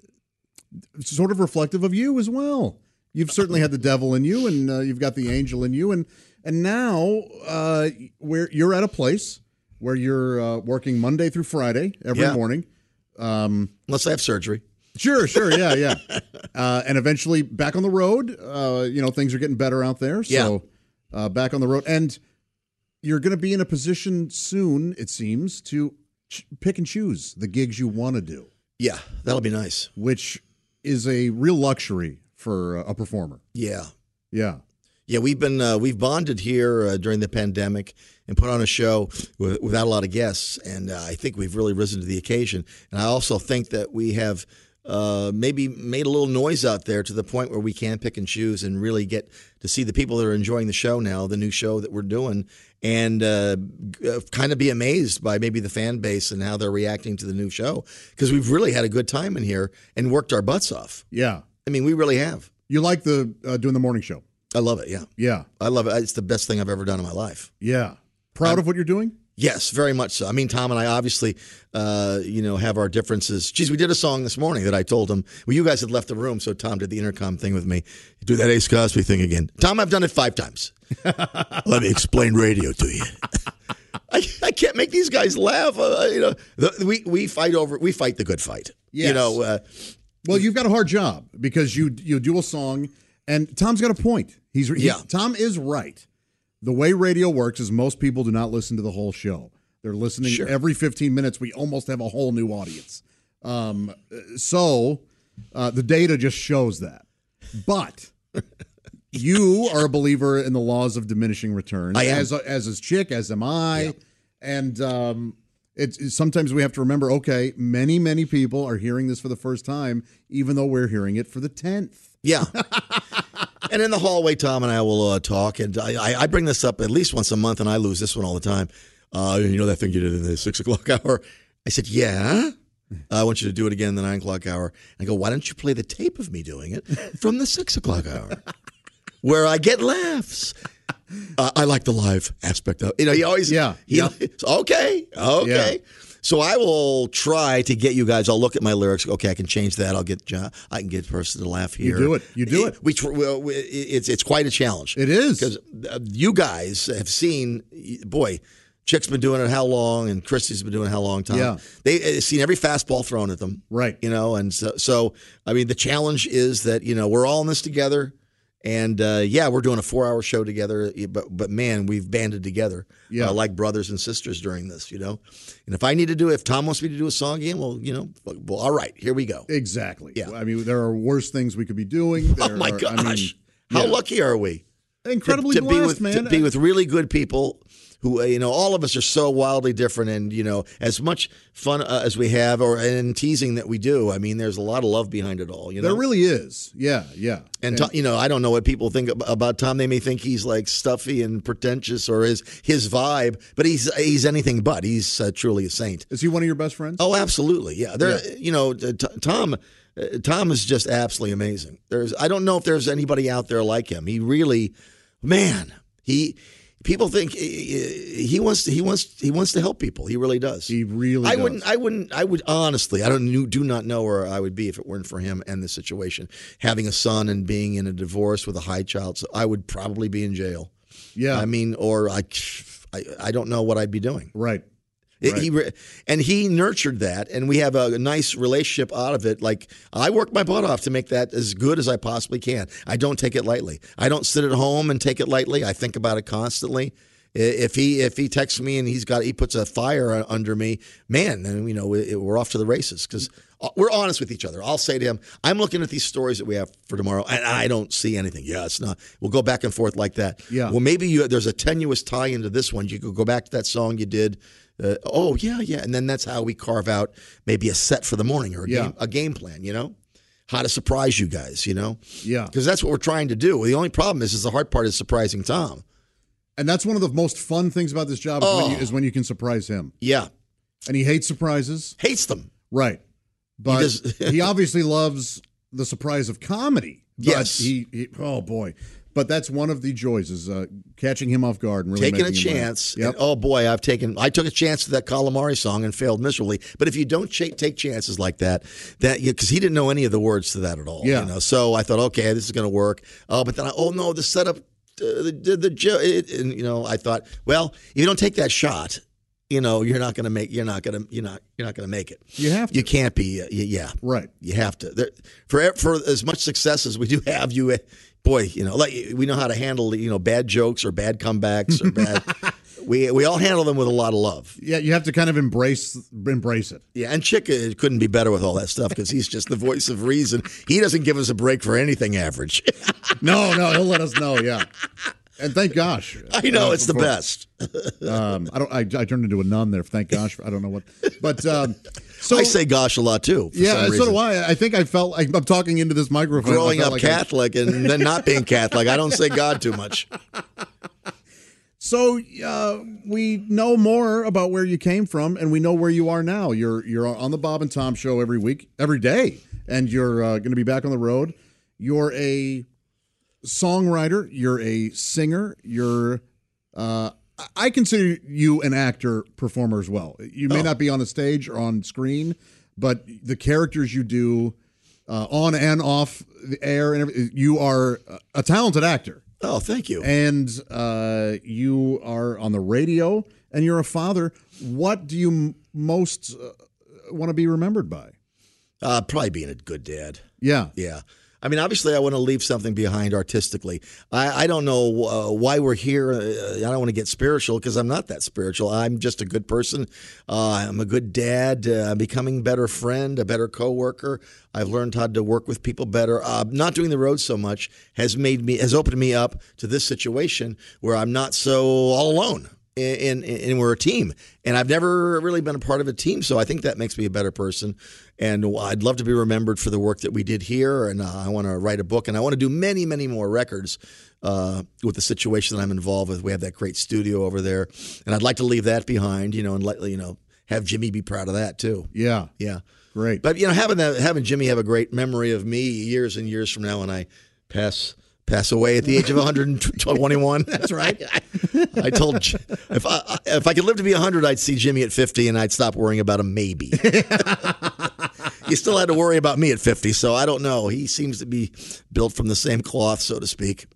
[SPEAKER 1] sort of reflective of you as well. You've certainly had the devil in you, and uh, you've got the angel in you, and and now uh, where you're at a place where you're uh, working Monday through Friday every
[SPEAKER 2] Yeah.
[SPEAKER 1] morning.
[SPEAKER 2] Unless I have surgery.
[SPEAKER 1] Sure, sure, yeah, yeah, uh, and eventually back on the road. Uh, you know, things are getting better out there, so uh, back on the road, and you're going to be in a position soon, it seems, to ch- pick and choose the gigs you want to do,
[SPEAKER 2] Yeah, that'll be nice.
[SPEAKER 1] which is a real luxury for a performer.
[SPEAKER 2] Yeah.
[SPEAKER 1] Yeah,
[SPEAKER 2] Yeah, we've been uh, we've bonded here uh, during the pandemic and put on a show with, without a lot of guests, and uh, I think we've really risen to the occasion. And I also think that we have uh, maybe made a little noise out there to the point where we can pick and choose and really get to see the people that are enjoying the show now, the new show that we're doing, and uh, uh, kind of be amazed by maybe the fan base and how they're reacting to the new show because we've really had a good time in here and worked our butts off.
[SPEAKER 1] yeah.
[SPEAKER 2] I mean, we really have.
[SPEAKER 1] You like the uh, doing the morning show?
[SPEAKER 2] I love it. Yeah,
[SPEAKER 1] Yeah,
[SPEAKER 2] I love it. It's the best thing I've ever done in my life.
[SPEAKER 1] yeah. Proud of what you're doing?
[SPEAKER 2] Yes, very much so. I mean, Tom and I obviously, uh, you know, have our differences. Geez, we did a song this morning that I told him. Well, you guys had left the room, so Tom did the intercom thing with me. Do that Ace Cosby thing again. Tom, I've done it five times. Let me explain radio to you. I, I can't make these guys laugh. Uh, you know, the, we we fight over. We fight the good fight. You know, uh,
[SPEAKER 1] Well, you've got a hard job because you you do a song, and Tom's got a point. He's he,
[SPEAKER 2] Yeah.
[SPEAKER 1] Tom is right. The way radio works is most people do not listen to the whole show. They're listening
[SPEAKER 2] Sure.
[SPEAKER 1] every 15 minutes. We almost have a whole new audience. Um, so uh, the data just shows that. But you are a believer in the laws of diminishing returns.
[SPEAKER 2] I am.
[SPEAKER 1] As as is Chick, as am I. And um, it's, sometimes we have to remember. Okay, many many people are hearing this for the first time, even though we're hearing it for the tenth.
[SPEAKER 2] Yeah. and in the hallway, Tom and I will uh, talk, and I, I, I bring this up at least once a month, and I lose this one all the time. Uh, you know that thing you did in the six o'clock hour? I said, yeah. I want you to do it again in the nine o'clock hour. And I go, why don't you play the tape of me doing it from the six o'clock hour, where I get laughs. Uh, I like the live aspect of. It. You know, he always
[SPEAKER 1] Yeah,
[SPEAKER 2] he-
[SPEAKER 1] yeah.
[SPEAKER 2] okay, okay.
[SPEAKER 1] Yeah.
[SPEAKER 2] So I will try to get you guys. I'll look at my lyrics. Okay, I can change that. I'll get John. I can get a person to laugh here.
[SPEAKER 1] You do it. You do it.
[SPEAKER 2] We, we- it's it's quite a challenge.
[SPEAKER 1] It is.
[SPEAKER 2] because uh, you guys have seen. Boy, Chick's been doing it how long, and Kristi's been doing it how long time.
[SPEAKER 1] Yeah.
[SPEAKER 2] they have seen every fastball thrown at them.
[SPEAKER 1] Right.
[SPEAKER 2] You know, and so, so I mean, the challenge is that you know we're all in this together. And uh, yeah, we're doing a four-hour show together, but but man, we've banded together
[SPEAKER 1] Yeah.
[SPEAKER 2] uh, like brothers and sisters during this, you know. And if I need to do, if Tom wants me to do a song again, well, you know, well, all right, here we go.
[SPEAKER 1] Exactly.
[SPEAKER 2] Yeah.
[SPEAKER 1] I mean, there are worse things we could be doing.
[SPEAKER 2] Oh my
[SPEAKER 1] are-
[SPEAKER 2] gosh,
[SPEAKER 1] I mean,
[SPEAKER 2] how
[SPEAKER 1] yeah.
[SPEAKER 2] lucky are we?
[SPEAKER 1] Incredibly
[SPEAKER 2] to, to be
[SPEAKER 1] blessed,
[SPEAKER 2] with
[SPEAKER 1] man.
[SPEAKER 2] to be with really good people who uh, you know all of us are so wildly different and you know as much fun uh, as we have or and teasing that we do i mean there's a lot of love behind it all you know
[SPEAKER 1] there really is. Yeah, yeah.
[SPEAKER 2] and Tom, you know i don't know what people think about tom they may think he's like stuffy and pretentious or his his vibe but he's he's anything but he's uh, truly a saint
[SPEAKER 1] is he one of your best friends?
[SPEAKER 2] Oh, absolutely. Yeah. There,
[SPEAKER 1] Yeah.
[SPEAKER 2] you know, t- Tom. uh, Tom is just absolutely amazing. There's, I don't know if there's anybody out there like him. He really, man, he. People think he he wants to, he wants he wants to help people. He really does.
[SPEAKER 1] He really
[SPEAKER 2] I
[SPEAKER 1] does.
[SPEAKER 2] wouldn't. I wouldn't. I would honestly. I don't do not know where I would be if it weren't for him and the situation. Having a son and being in a divorce with a high child, so I would probably be in jail.
[SPEAKER 1] Yeah.
[SPEAKER 2] I mean, or I, I, I don't know what I'd be doing.
[SPEAKER 1] right. Right.
[SPEAKER 2] He re- and he nurtured that, and we have a nice relationship out of it. Like I work my butt off to make that as good as I possibly can. I don't take it lightly. I don't sit at home and take it lightly. I think about it constantly. If he if he texts me and he's got he puts a fire under me, man, then you know we- we're off to the races because we're honest with each other. I'll say to him, "I'm looking at these stories that we have for tomorrow, and I don't see anything." Yeah, it's not. We'll go back and forth like that.
[SPEAKER 1] Yeah.
[SPEAKER 2] Well, maybe you, there's a tenuous tie into this one. You could go back to that song you did. Uh, oh yeah, yeah, and then that's how we carve out maybe a set for the morning or a
[SPEAKER 1] Yeah.
[SPEAKER 2] game a game plan. You know, how to surprise you guys. You know,
[SPEAKER 1] Yeah.
[SPEAKER 2] because that's what we're trying to do. The only problem is, is the hard part is surprising Tom.
[SPEAKER 1] And that's one of the most fun things about this job is, when, you,
[SPEAKER 2] Oh.
[SPEAKER 1] is when you can surprise him.
[SPEAKER 2] Yeah,
[SPEAKER 1] And he hates surprises.
[SPEAKER 2] hates them.
[SPEAKER 1] Right. But
[SPEAKER 2] does-
[SPEAKER 1] he, obviously loves the surprise of comedy. But
[SPEAKER 2] Yes.
[SPEAKER 1] He, he oh boy. But that's one of the joys is uh, catching him off guard and really
[SPEAKER 2] taking a
[SPEAKER 1] making him laugh.
[SPEAKER 2] chance.
[SPEAKER 1] Yep.
[SPEAKER 2] And, oh boy, I've taken. I took a chance to that Calamari song and failed miserably. But if you don't ch- take chances like that, that because he didn't know any of the words to that at all.
[SPEAKER 1] Yeah.
[SPEAKER 2] You know, so I thought, okay, this is going to work. Oh, but then I, oh no, the setup, uh, the the, the it, and you know, I thought, well, if you don't take that shot. You know, you're not going to make. You're not going to. You're not. You're not going to make it.
[SPEAKER 1] You have to.
[SPEAKER 2] You can't be. Uh, y- yeah.
[SPEAKER 1] Right.
[SPEAKER 2] You have to. There, for for as much success as we do have, you, uh, boy, you know, like we know how to handle you know bad jokes or bad comebacks or bad. we we all handle them with a lot of love.
[SPEAKER 1] Yeah, you have to kind of embrace embrace it.
[SPEAKER 2] Yeah, and Chick uh, couldn't be better with all that stuff because he's just the voice of reason. He doesn't give us a break for anything average.
[SPEAKER 1] No, no, he'll let us know. Yeah, and thank gosh.
[SPEAKER 2] I know
[SPEAKER 1] Uh,
[SPEAKER 2] it's the best.
[SPEAKER 1] Um, I don't. I, I turned into a nun there. Thank gosh. I don't know what, but um, so
[SPEAKER 2] I say gosh a lot too.
[SPEAKER 1] Yeah. So do I. I think I felt like I'm talking into this microphone. I
[SPEAKER 2] Growing up
[SPEAKER 1] like I-
[SPEAKER 2] Catholic and then not being Catholic, I don't say God too much.
[SPEAKER 1] So uh, we know more about where you came from, and we know where you are now. You're you're on the Bob and Tom show every week, every day, and you're uh, going to be back on the road. You're a songwriter. You're a singer. You're uh, I- consider you an actor performer as well. You may not be on the stage or on screen, but the characters you do uh, on and off the air and everything, you are a talented actor
[SPEAKER 2] Oh, thank you.
[SPEAKER 1] and uh, you are on the radio and you're a father. What do you m- most uh, want to be remembered by?
[SPEAKER 2] Uh, probably being a good dad.
[SPEAKER 1] Yeah.
[SPEAKER 2] Yeah. I mean, obviously, I want to leave something behind artistically. I, I don't know uh, why we're here. Uh, I don't want to get spiritual because I'm not that spiritual. I'm just a good person. Uh, I'm a good dad. Uh, I'm becoming a better friend, a better coworker. I've learned how to work with people better. Uh, not doing the road so much has made me has opened me up to this situation where I'm not so all alone and, and, and we're a team. And I've never really been a part of a team, so I think that makes me a better person. And I'd love to be remembered for the work that we did here. And uh, I want to write a book, and I want to do many, many more records uh, with the situation that I'm involved with. We have that great studio over there, and I'd like to leave that behind, you know, and let you know have Jimmy be proud of that too.
[SPEAKER 1] Yeah.
[SPEAKER 2] Yeah.
[SPEAKER 1] Great.
[SPEAKER 2] But you know, having that, having Jimmy have a great memory of me years and years from now when I pass pass away at the age of 121. That's right. I, told if I if I could live to be 100, I'd see Jimmy at 50 and I'd stop worrying about him. Maybe. you still had to worry about me at 50, so I don't know. He seems to be built from the same cloth, so to speak.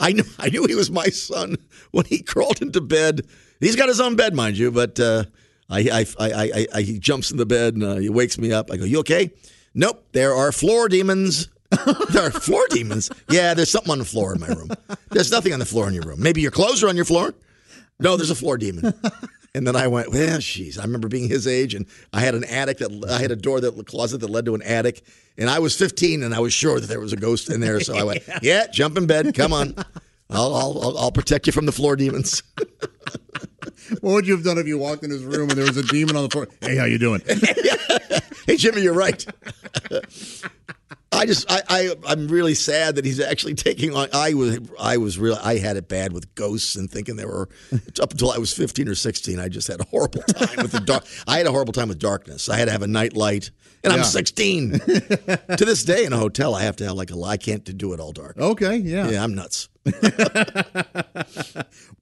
[SPEAKER 2] I knew I knew he was my son when he crawled into bed. He's got his own bed, mind you, but. Uh, I, I, I, I, I, he jumps in the bed and uh, he wakes me up. I go, "You okay?" Nope. There are floor demons. there are floor demons. Yeah, there's something on the floor in my room. There's nothing on the floor in your room. Maybe your clothes are on your floor. No, there's a floor demon. And then I went, well, jeez. I remember being his age, and I had an attic that I had a door that closet that led to an attic, and I was 15, and I was sure that there was a ghost in there. So I went, yeah, jump in bed. Come on, I'll I'll, I'll, I'll protect you from the floor demons.
[SPEAKER 1] What would you have done if you walked in his room and there was a demon on the floor? Hey, how you doing?
[SPEAKER 2] hey Jimmy, you're right. I just I, I I'm really sad that he's actually taking on. I was I was real. I had it bad with ghosts and thinking they were up until I was 15 or 16. I just had a horrible time with the dark. I had a horrible time with darkness. I had to have a night light, and I'm 16. to this day, in a hotel, I have to have like a. I can't do it all dark.
[SPEAKER 1] Okay, yeah.
[SPEAKER 2] Yeah, I'm nuts.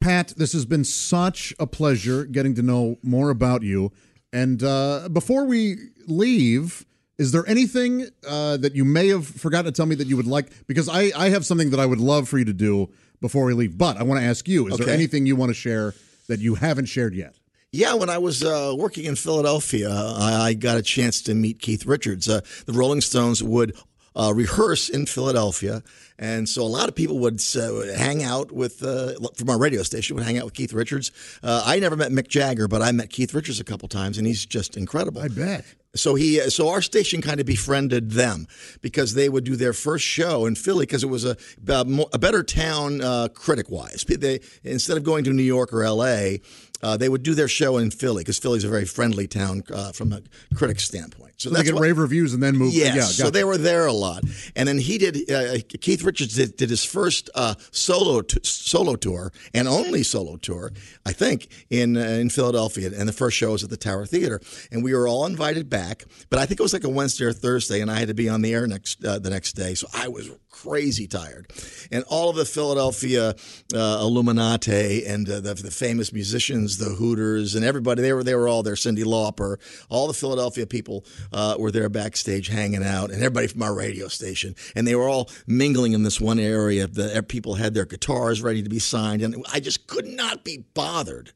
[SPEAKER 1] Pat, this has been such a pleasure getting to know more about you. And uh, before we leave, is there anything uh, that you may have forgotten to tell me that you would like? Because I, I have something that I would love for you to do before we leave. But I want to ask you: Is there anything you want to share that you haven't shared yet?
[SPEAKER 2] Yeah, when I was uh, working in Philadelphia, I, I got a chance to meet Keith Richards. Uh, the Rolling Stones would uh, rehearse in Philadelphia, and so a lot of people would uh, hang out with uh, from our radio station would hang out with Keith Richards. Uh, I never met Mick Jagger, but I met Keith Richards a couple times, and he's just incredible.
[SPEAKER 1] I bet.
[SPEAKER 2] So he, so our station kind of befriended them because they would do their first show in Philly because it was a a better town uh, critic wise. They instead of going to New York or L.A., uh, they would do their show in Philly because Philly's a very friendly town uh, from a critic standpoint. So
[SPEAKER 1] So they get
[SPEAKER 2] what-
[SPEAKER 1] rave reviews and then move.
[SPEAKER 2] Yes,
[SPEAKER 1] yeah,
[SPEAKER 2] so they were there a lot, and then he did. Uh, Keith Richards did, did his first uh, solo t- solo tour and only solo tour, I think, in uh, in Philadelphia. And the first show was at the Tower Theater, and we were all invited back. But I think it was like a Wednesday or Thursday, and I had to be on the air next uh, the next day, so I was crazy tired. And all of the Philadelphia uh, Illuminati and uh, the, the famous musicians, the Hooters, and everybody they were they were all there. Cyndi Lauper, all the Philadelphia people uh, were there backstage hanging out, and everybody from our radio station, and they were all mingling in this one area. The people had their guitars ready to be signed, and I just could not be bothered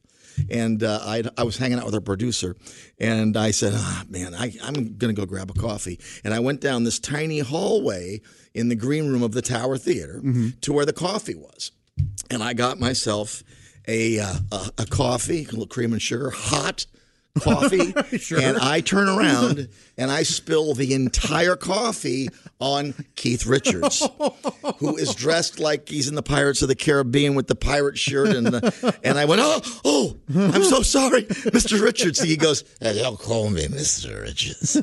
[SPEAKER 2] and uh, I, I was hanging out with our producer, and I said, "Ah, man, I, I'm going to go grab a coffee." And I went down this tiny hallway in the green room of the Tower Theater to where the coffee was, and I got myself a uh, a, a coffee, a little cream and sugar, hot coffee, and I turn around and I spill the entire coffee on Keith Richards, who is dressed like he's in the Pirates of the Caribbean with the pirate shirt, and the, and I went, oh, oh, I'm so sorry, Mr. Richards. He goes, "Hey, don't call me Mr. Richards,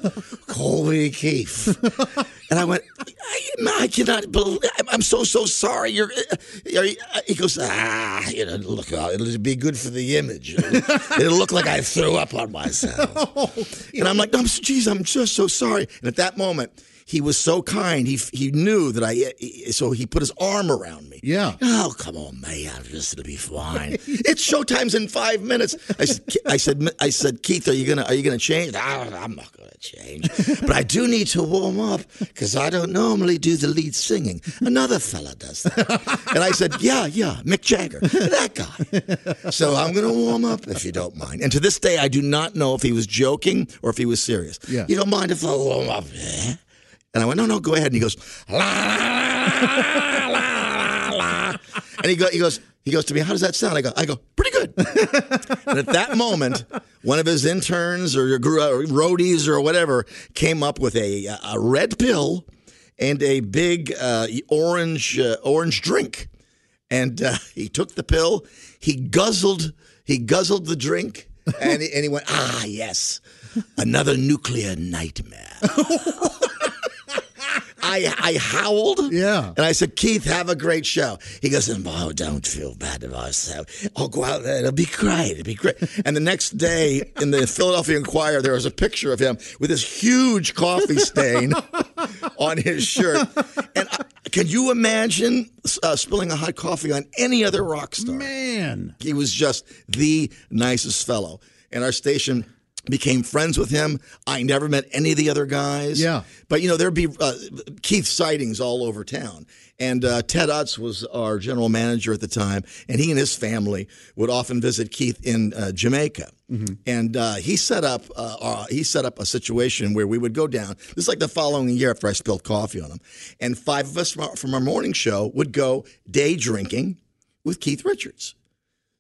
[SPEAKER 2] call me Keith. And I went, I, I cannot believe. I'm so so sorry. You're. Are he goes, ah, you know, look, uh, it'll be good for the image. It'll, it'll look like I threw up on myself. Oh, and I'm like, I'm, geez, I'm just so sorry. And at that moment, he was so kind. He he knew that I. So he put his arm around me.
[SPEAKER 1] Yeah.
[SPEAKER 2] Oh, come on, man. This will be fine. it's showtime's in five minutes. I said, I said, I said, Keith, are you gonna are you gonna change? "Ah, I'm not gonna change, but I do need to warm up because I don't normally do the lead singing. Another fella does that. And I said, Yeah, yeah, Mick Jagger, that guy. So I'm gonna warm up if you don't mind. And to this day, I do not know if he was joking or if he was serious.
[SPEAKER 1] Yeah.
[SPEAKER 2] You don't mind if I warm up? eh?" And I went, no, no, go ahead. And he goes, la, la, la, la. And he, go, he goes, he goes to me, how does that sound? I go, I go, pretty good. and at that moment, one of his interns or roadies or whatever came up with a, a red pill and a big uh, orange uh, orange drink. And uh, he took the pill, he guzzled, he guzzled the drink, and he, and he went, ah, yes, another nuclear nightmare. I, I howled.
[SPEAKER 1] Yeah.
[SPEAKER 2] And I said, Keith, have a great show. He goes, oh, don't feel bad about yourself. I'll go out there. It'll be great. It'll be great. And the next day in the Philadelphia Inquirer, there was a picture of him with this huge coffee stain on his shirt. And I, can you imagine uh, spilling a hot coffee on any other rock star?
[SPEAKER 1] Man.
[SPEAKER 2] He was just the nicest fellow. And our station became friends with him. I never met any of the other guys.
[SPEAKER 1] Yeah.
[SPEAKER 2] But, you know, there'd be uh, Keith sightings all over town. And uh, Ted Utz was our general manager at the time. And he and his family would often visit Keith in uh, Jamaica. And uh, he set up uh, uh, he set up a situation where we would go down. This is like the following year after I spilled coffee on him, and five of us from our, from our morning show would go day drinking with Keith Richards.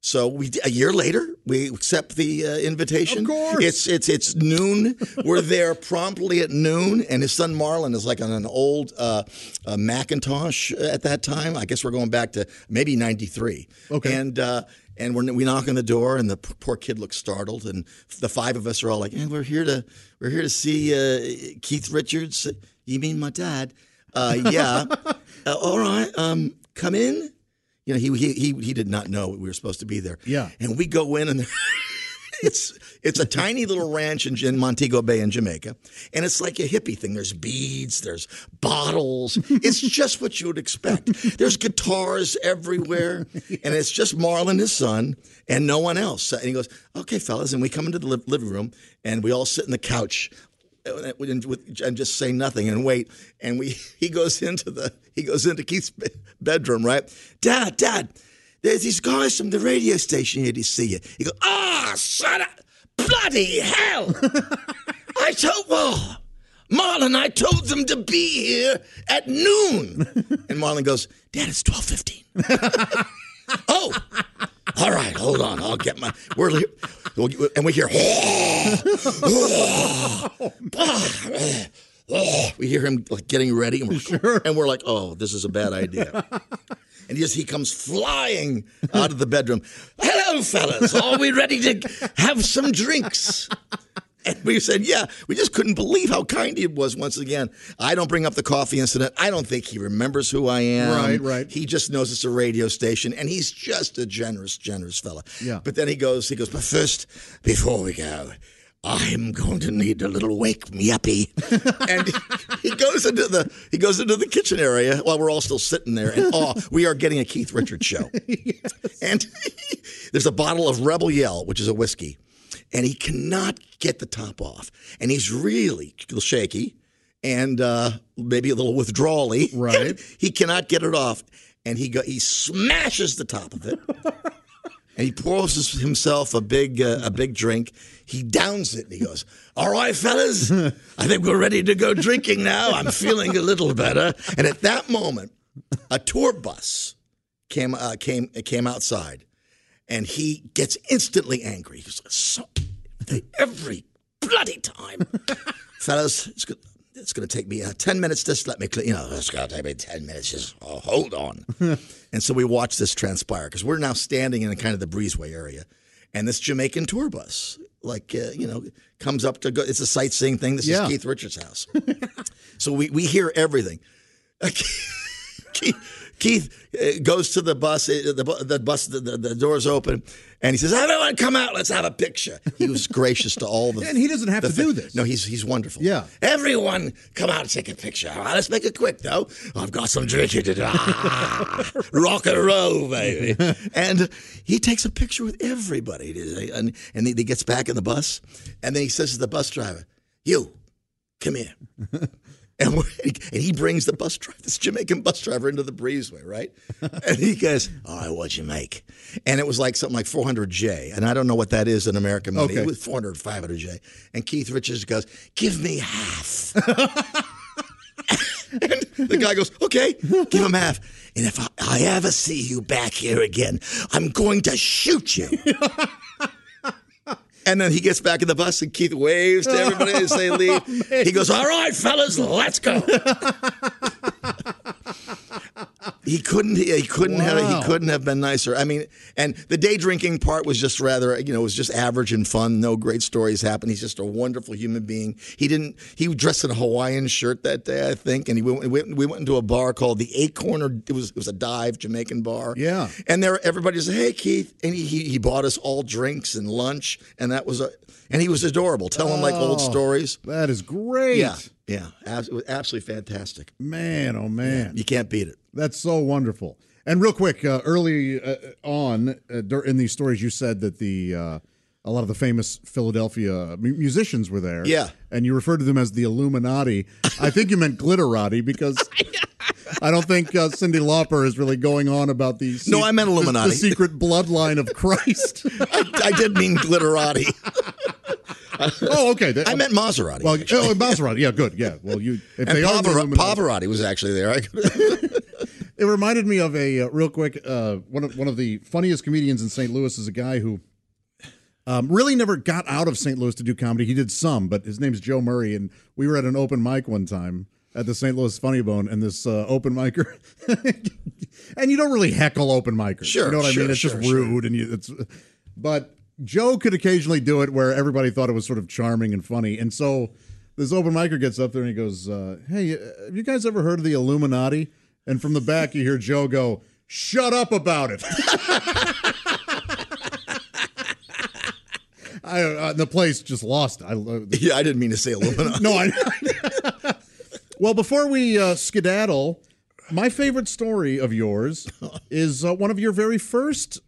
[SPEAKER 2] So we a year later we accept the uh, invitation.
[SPEAKER 1] Of course.
[SPEAKER 2] it's it's it's noon. We're there promptly at noon, and his son Marlon is like on an old uh, uh, Macintosh at that time. I guess we're going back to maybe '93.
[SPEAKER 1] Okay.
[SPEAKER 2] and. Uh, and we're, we knock on the door, and the poor kid looks startled. And the five of us are all like, hey, "We're here to we're here to see uh, Keith Richards. You mean my dad? Uh, yeah. uh, all right. Um, come in." You know, he, he he he did not know we were supposed to be there.
[SPEAKER 1] Yeah.
[SPEAKER 2] and we go in, and it's it's a tiny little ranch in, in Montego Bay in Jamaica, and it's like a hippie thing. There's beads, there's bottles. It's just what you would expect. There's guitars everywhere, and it's just Marlon, his son, and no one else. And he goes, "Okay, fellas," and we come into the li- living room, and we all sit in the couch. And just say nothing and wait. And we he goes into the he goes into Keith's bedroom, right? Dad, Dad, there's these guys from the radio station here to see you. He goes, ah, shut up! bloody hell! I told well, Marlon, I told them to be here at noon. And Marlon goes, Dad, it's twelve fifteen. Oh, all right, hold on, I'll get my. We're and we hear. we hear him like, getting ready, and we're, and we're like, "Oh, this is a bad idea." And just he comes flying out of the bedroom. Hello, fellas. Are we ready to have some drinks? And we said, yeah. We just couldn't believe how kind he was once again. I don't bring up the coffee incident. I don't think he remembers who I am.
[SPEAKER 1] Right, right.
[SPEAKER 2] He just knows it's a radio station, and he's just a generous, generous fella.
[SPEAKER 1] Yeah.
[SPEAKER 2] But then he goes, he goes, but first, before we go, I'm going to need a little wake me uppy. and he goes into the he goes into the kitchen area while we're all still sitting there and oh, we are getting a Keith Richards show. And there's a bottle of Rebel Yell, which is a whiskey, and he cannot get the top off. And he's really shaky and uh, maybe a little withdrawally.
[SPEAKER 1] Right.
[SPEAKER 2] He cannot get it off. And he go, he smashes the top of it. and he pours himself a big uh, a big drink. He downs it and he goes, "All right, fellas, I think we're ready to go drinking now. I'm feeling a little better." And at that moment, a tour bus came uh, came came outside, and he gets instantly angry. He goes, so, "Every bloody time, fellas, it's good." It's going to take me uh, 10 minutes. Just let me, clean. you know, it's going to take me 10 minutes. Just oh, hold on. and so we watch this transpire because we're now standing in kind of the breezeway area. And this Jamaican tour bus, like, uh, you know, comes up to go. It's a sightseeing thing. This
[SPEAKER 1] Yeah.
[SPEAKER 2] is Keith Richards' house. so we, we hear everything. Keith, Keith uh, goes to the bus. uh, The, the bus, the, the, the doors open, and he says, "Everyone, come out. Let's have a picture." He was gracious to all the.
[SPEAKER 1] And he doesn't have to do this.
[SPEAKER 2] No, he's he's wonderful.
[SPEAKER 1] Yeah.
[SPEAKER 2] Everyone, come out and take a picture. All right, let's make it quick, though. I've got some drinking to do. Ah, rock and roll, baby. and he takes a picture with everybody. And, and he gets back in the bus, and then he says to the bus driver, "You, come here." And, and he brings the bus driver, this Jamaican bus driver, into the breezeway, right? And he goes, "All right, what'd you make?" And it was like something like 400J, and I don't know what that is in American money.
[SPEAKER 1] Okay.
[SPEAKER 2] It was 400, 500J. And Keith Richards goes, "Give me half." and the guy goes, "Okay, give him half." And if I, I ever see you back here again, I'm going to shoot you. And then he gets back in the bus, and Keith waves to everybody as they oh, leave. He goes, "All right, fellas, let's go." He couldn't. He couldn't have. He couldn't have been nicer. I mean, and the day drinking part was just rather, you know, it was just average and fun. No great stories happened. He's just a wonderful human being. He didn't. He dressed in a Hawaiian shirt that day, I think, and he went. We went, we went into a bar called the Acorn. Or it was it was a dive Jamaican bar.
[SPEAKER 1] Yeah.
[SPEAKER 2] And there, everybody said, "Hey, Keith," and he, he he bought us all drinks and lunch, and that was a. And he was adorable, telling like old
[SPEAKER 1] Oh.
[SPEAKER 2] stories.
[SPEAKER 1] That is great.
[SPEAKER 2] Yeah, yeah, it was absolutely fantastic.
[SPEAKER 1] Man, oh man.
[SPEAKER 2] You can't beat it.
[SPEAKER 1] That's so wonderful. And real quick, uh, early uh, on uh, in these stories, you said that the uh, a lot of the famous Philadelphia musicians were there.
[SPEAKER 2] Yeah.
[SPEAKER 1] and you referred to them as the Illuminati. I think you meant glitterati because I don't think uh, Cyndi Lauper is really going on about the
[SPEAKER 2] No, I meant
[SPEAKER 1] the-
[SPEAKER 2] Illuminati.
[SPEAKER 1] the, secret bloodline of Christ.
[SPEAKER 2] I, I did mean glitterati.
[SPEAKER 1] oh, okay.
[SPEAKER 2] I meant Maserati.
[SPEAKER 1] well, oh, Maserati. Yeah, good. Yeah. Well, you if
[SPEAKER 2] and
[SPEAKER 1] they are the
[SPEAKER 2] Pavara-
[SPEAKER 1] Illuminati-
[SPEAKER 2] Pavarotti was actually there.
[SPEAKER 1] It reminded me of a uh, real quick uh, one of one of the funniest comedians in St. Louis is a guy who um, really never got out of St. Louis to do comedy. He did some, but his name's Joe Murray, and we were at an open mic one time at the St. Louis Funny Bone, and this uh, open micer, and you don't really heckle open micers.
[SPEAKER 2] Sure,
[SPEAKER 1] you know what I mean? It's
[SPEAKER 2] sure,
[SPEAKER 1] just
[SPEAKER 2] sure.
[SPEAKER 1] rude, and you, it's. But Joe could occasionally do it where everybody thought it was sort of charming and funny, and so. This open micer gets up there and he goes, uh, "Hey, uh, have you guys ever heard of the Illuminati?" And from the back, you hear Joe go, "Shut up about it." I, uh, the place just lost. I uh,
[SPEAKER 2] yeah, I didn't mean to say Illuminati.
[SPEAKER 1] no, I. well, before we uh, skedaddle, my favorite story of yours is uh, one of your very first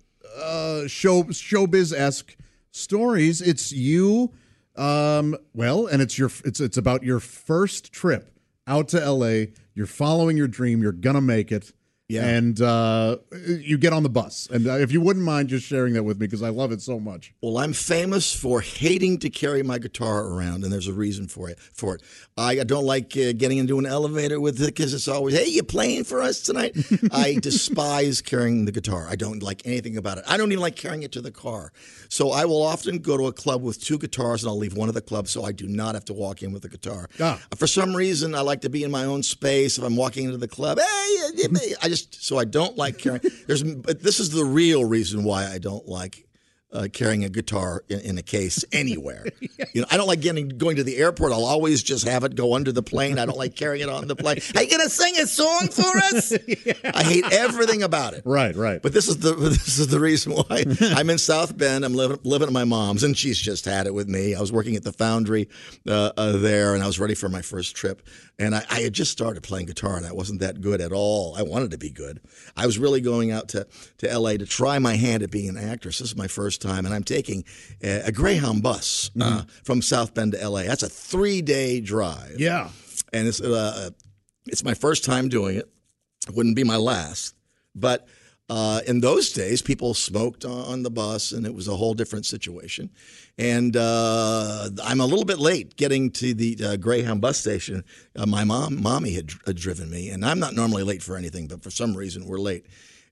[SPEAKER 1] uh, show showbiz esque stories. It's you, um, well, and it's your it's it's about your first trip out to L.A. You're following your dream. You're gonna make it.
[SPEAKER 2] Yeah.
[SPEAKER 1] And uh, you get on the bus. And uh, if you wouldn't mind just sharing that with me, because I love it so much.
[SPEAKER 2] Well, I'm famous for hating to carry my guitar around, and there's a reason for it. For it, I don't like uh, getting into an elevator with it because it's always, "Hey, you playing for us tonight?" I despise carrying the guitar. I don't like anything about it. I don't even like carrying it to the car. So I will often go to a club with two guitars, and I'll leave one of the clubs so I do not have to walk in with a guitar.
[SPEAKER 1] Ah.
[SPEAKER 2] For some reason, I like to be in my own space. If I'm walking into the club, hey, I just so I don't like carrying. There's, but this is the real reason why I don't like uh, carrying a guitar in, in a case anywhere. You know, I don't like getting going to the airport. I'll always just have it go under the plane. I don't like carrying it on the plane. Are you gonna sing a song for us? I hate everything about it.
[SPEAKER 1] Right, right.
[SPEAKER 2] But this is the this is the reason why I'm in South Bend. I'm living living at my mom's, and she's just had it with me. I was working at the foundry uh, uh, there, and I was ready for my first trip. And I, I had just started playing guitar, and I wasn't that good at all. I wanted to be good. I was really going out to to L.A. to try my hand at being an actress. This is my first time, and I'm taking a, a Greyhound bus uh, from South Bend to L.A. That's a three day drive
[SPEAKER 1] yeah.
[SPEAKER 2] and it's uh, it's my first time doing it. It wouldn't be my last, but uh, in those days, people smoked on- on the bus, and it was a whole different situation. And uh, I'm a little bit late getting to the uh, Greyhound bus station. Uh, my mom, mommy, had, had driven me, and I'm not normally late for anything, but for some reason, we're late.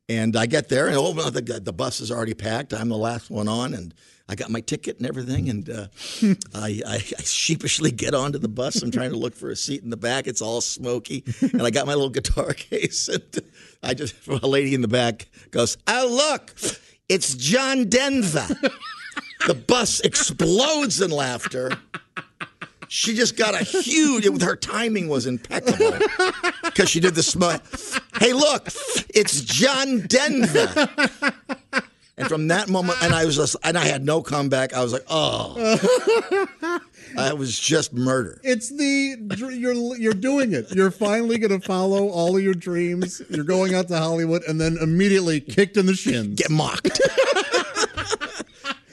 [SPEAKER 2] And I get there, and oh, the, the bus is already packed. I'm the last one on, and I got my ticket and everything. And uh, I, I, I sheepishly get onto the bus. I'm trying to look for a seat in the back. It's all smoky, and I got my little guitar case. And I just, a lady in the back goes, "Oh look, it's John Denver." the bus explodes in laughter. She just got a huge. It, her timing was impeccable because she did the smile. Hey, look, it's John Denver. And from that moment, and I was just, and I had no comeback. I was like, oh, I was just murder.
[SPEAKER 1] It's the you're you're doing it. You're finally going to follow all of your dreams. You're going out to Hollywood and then immediately kicked in the shins.
[SPEAKER 2] Get mocked.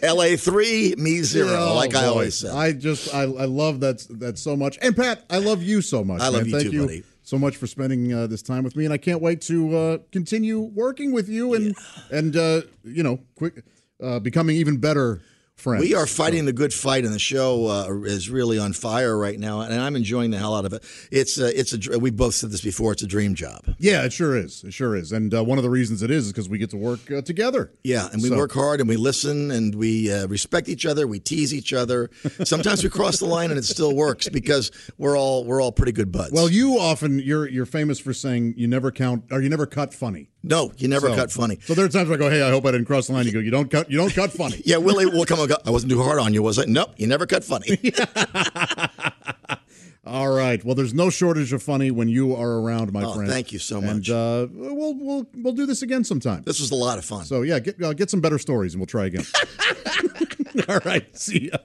[SPEAKER 2] LA three, me zero,
[SPEAKER 1] Oh,
[SPEAKER 2] like I always say.
[SPEAKER 1] I just I, I love that that so much. And Pat, I love you so much.
[SPEAKER 2] I love
[SPEAKER 1] man.
[SPEAKER 2] you
[SPEAKER 1] Thank
[SPEAKER 2] too,
[SPEAKER 1] you
[SPEAKER 2] buddy.
[SPEAKER 1] so much for spending uh, this time with me, and I can't wait to uh, continue working with you and and uh, you know quick uh, becoming even better. Friends.
[SPEAKER 2] We are fighting the good fight, and the show uh, is really on fire right now, and I'm enjoying the hell out of it. It's a, it's a. We both said this before. It's a dream job.
[SPEAKER 1] Yeah, it sure is. It sure is. And uh, one of the reasons it is is because we get to work uh, together.
[SPEAKER 2] Yeah, and we
[SPEAKER 1] So-
[SPEAKER 2] work hard, and we listen, and we uh, respect each other. We tease each other. Sometimes we cross the line, and it still works because we're all we're all pretty good buds.
[SPEAKER 1] Well, you often you're you're famous for saying you never count or you never cut funny.
[SPEAKER 2] No, you never
[SPEAKER 1] So-
[SPEAKER 2] cut funny.
[SPEAKER 1] So there are times where I go, "Hey, I hope I didn't cross the line." You go, "You don't cut. You don't cut funny."
[SPEAKER 2] Yeah, Willie will come and go. I wasn't too hard on you, was I? Nope, you never cut funny.
[SPEAKER 1] All right. Well, there's no shortage of funny when you are around, my
[SPEAKER 2] Oh,
[SPEAKER 1] friend.
[SPEAKER 2] thank you so
[SPEAKER 1] And
[SPEAKER 2] much.
[SPEAKER 1] uh, we'll we'll we'll do this again sometime.
[SPEAKER 2] This was a lot of fun.
[SPEAKER 1] So yeah, get uh, get some better stories, and we'll try again. All right. See ya.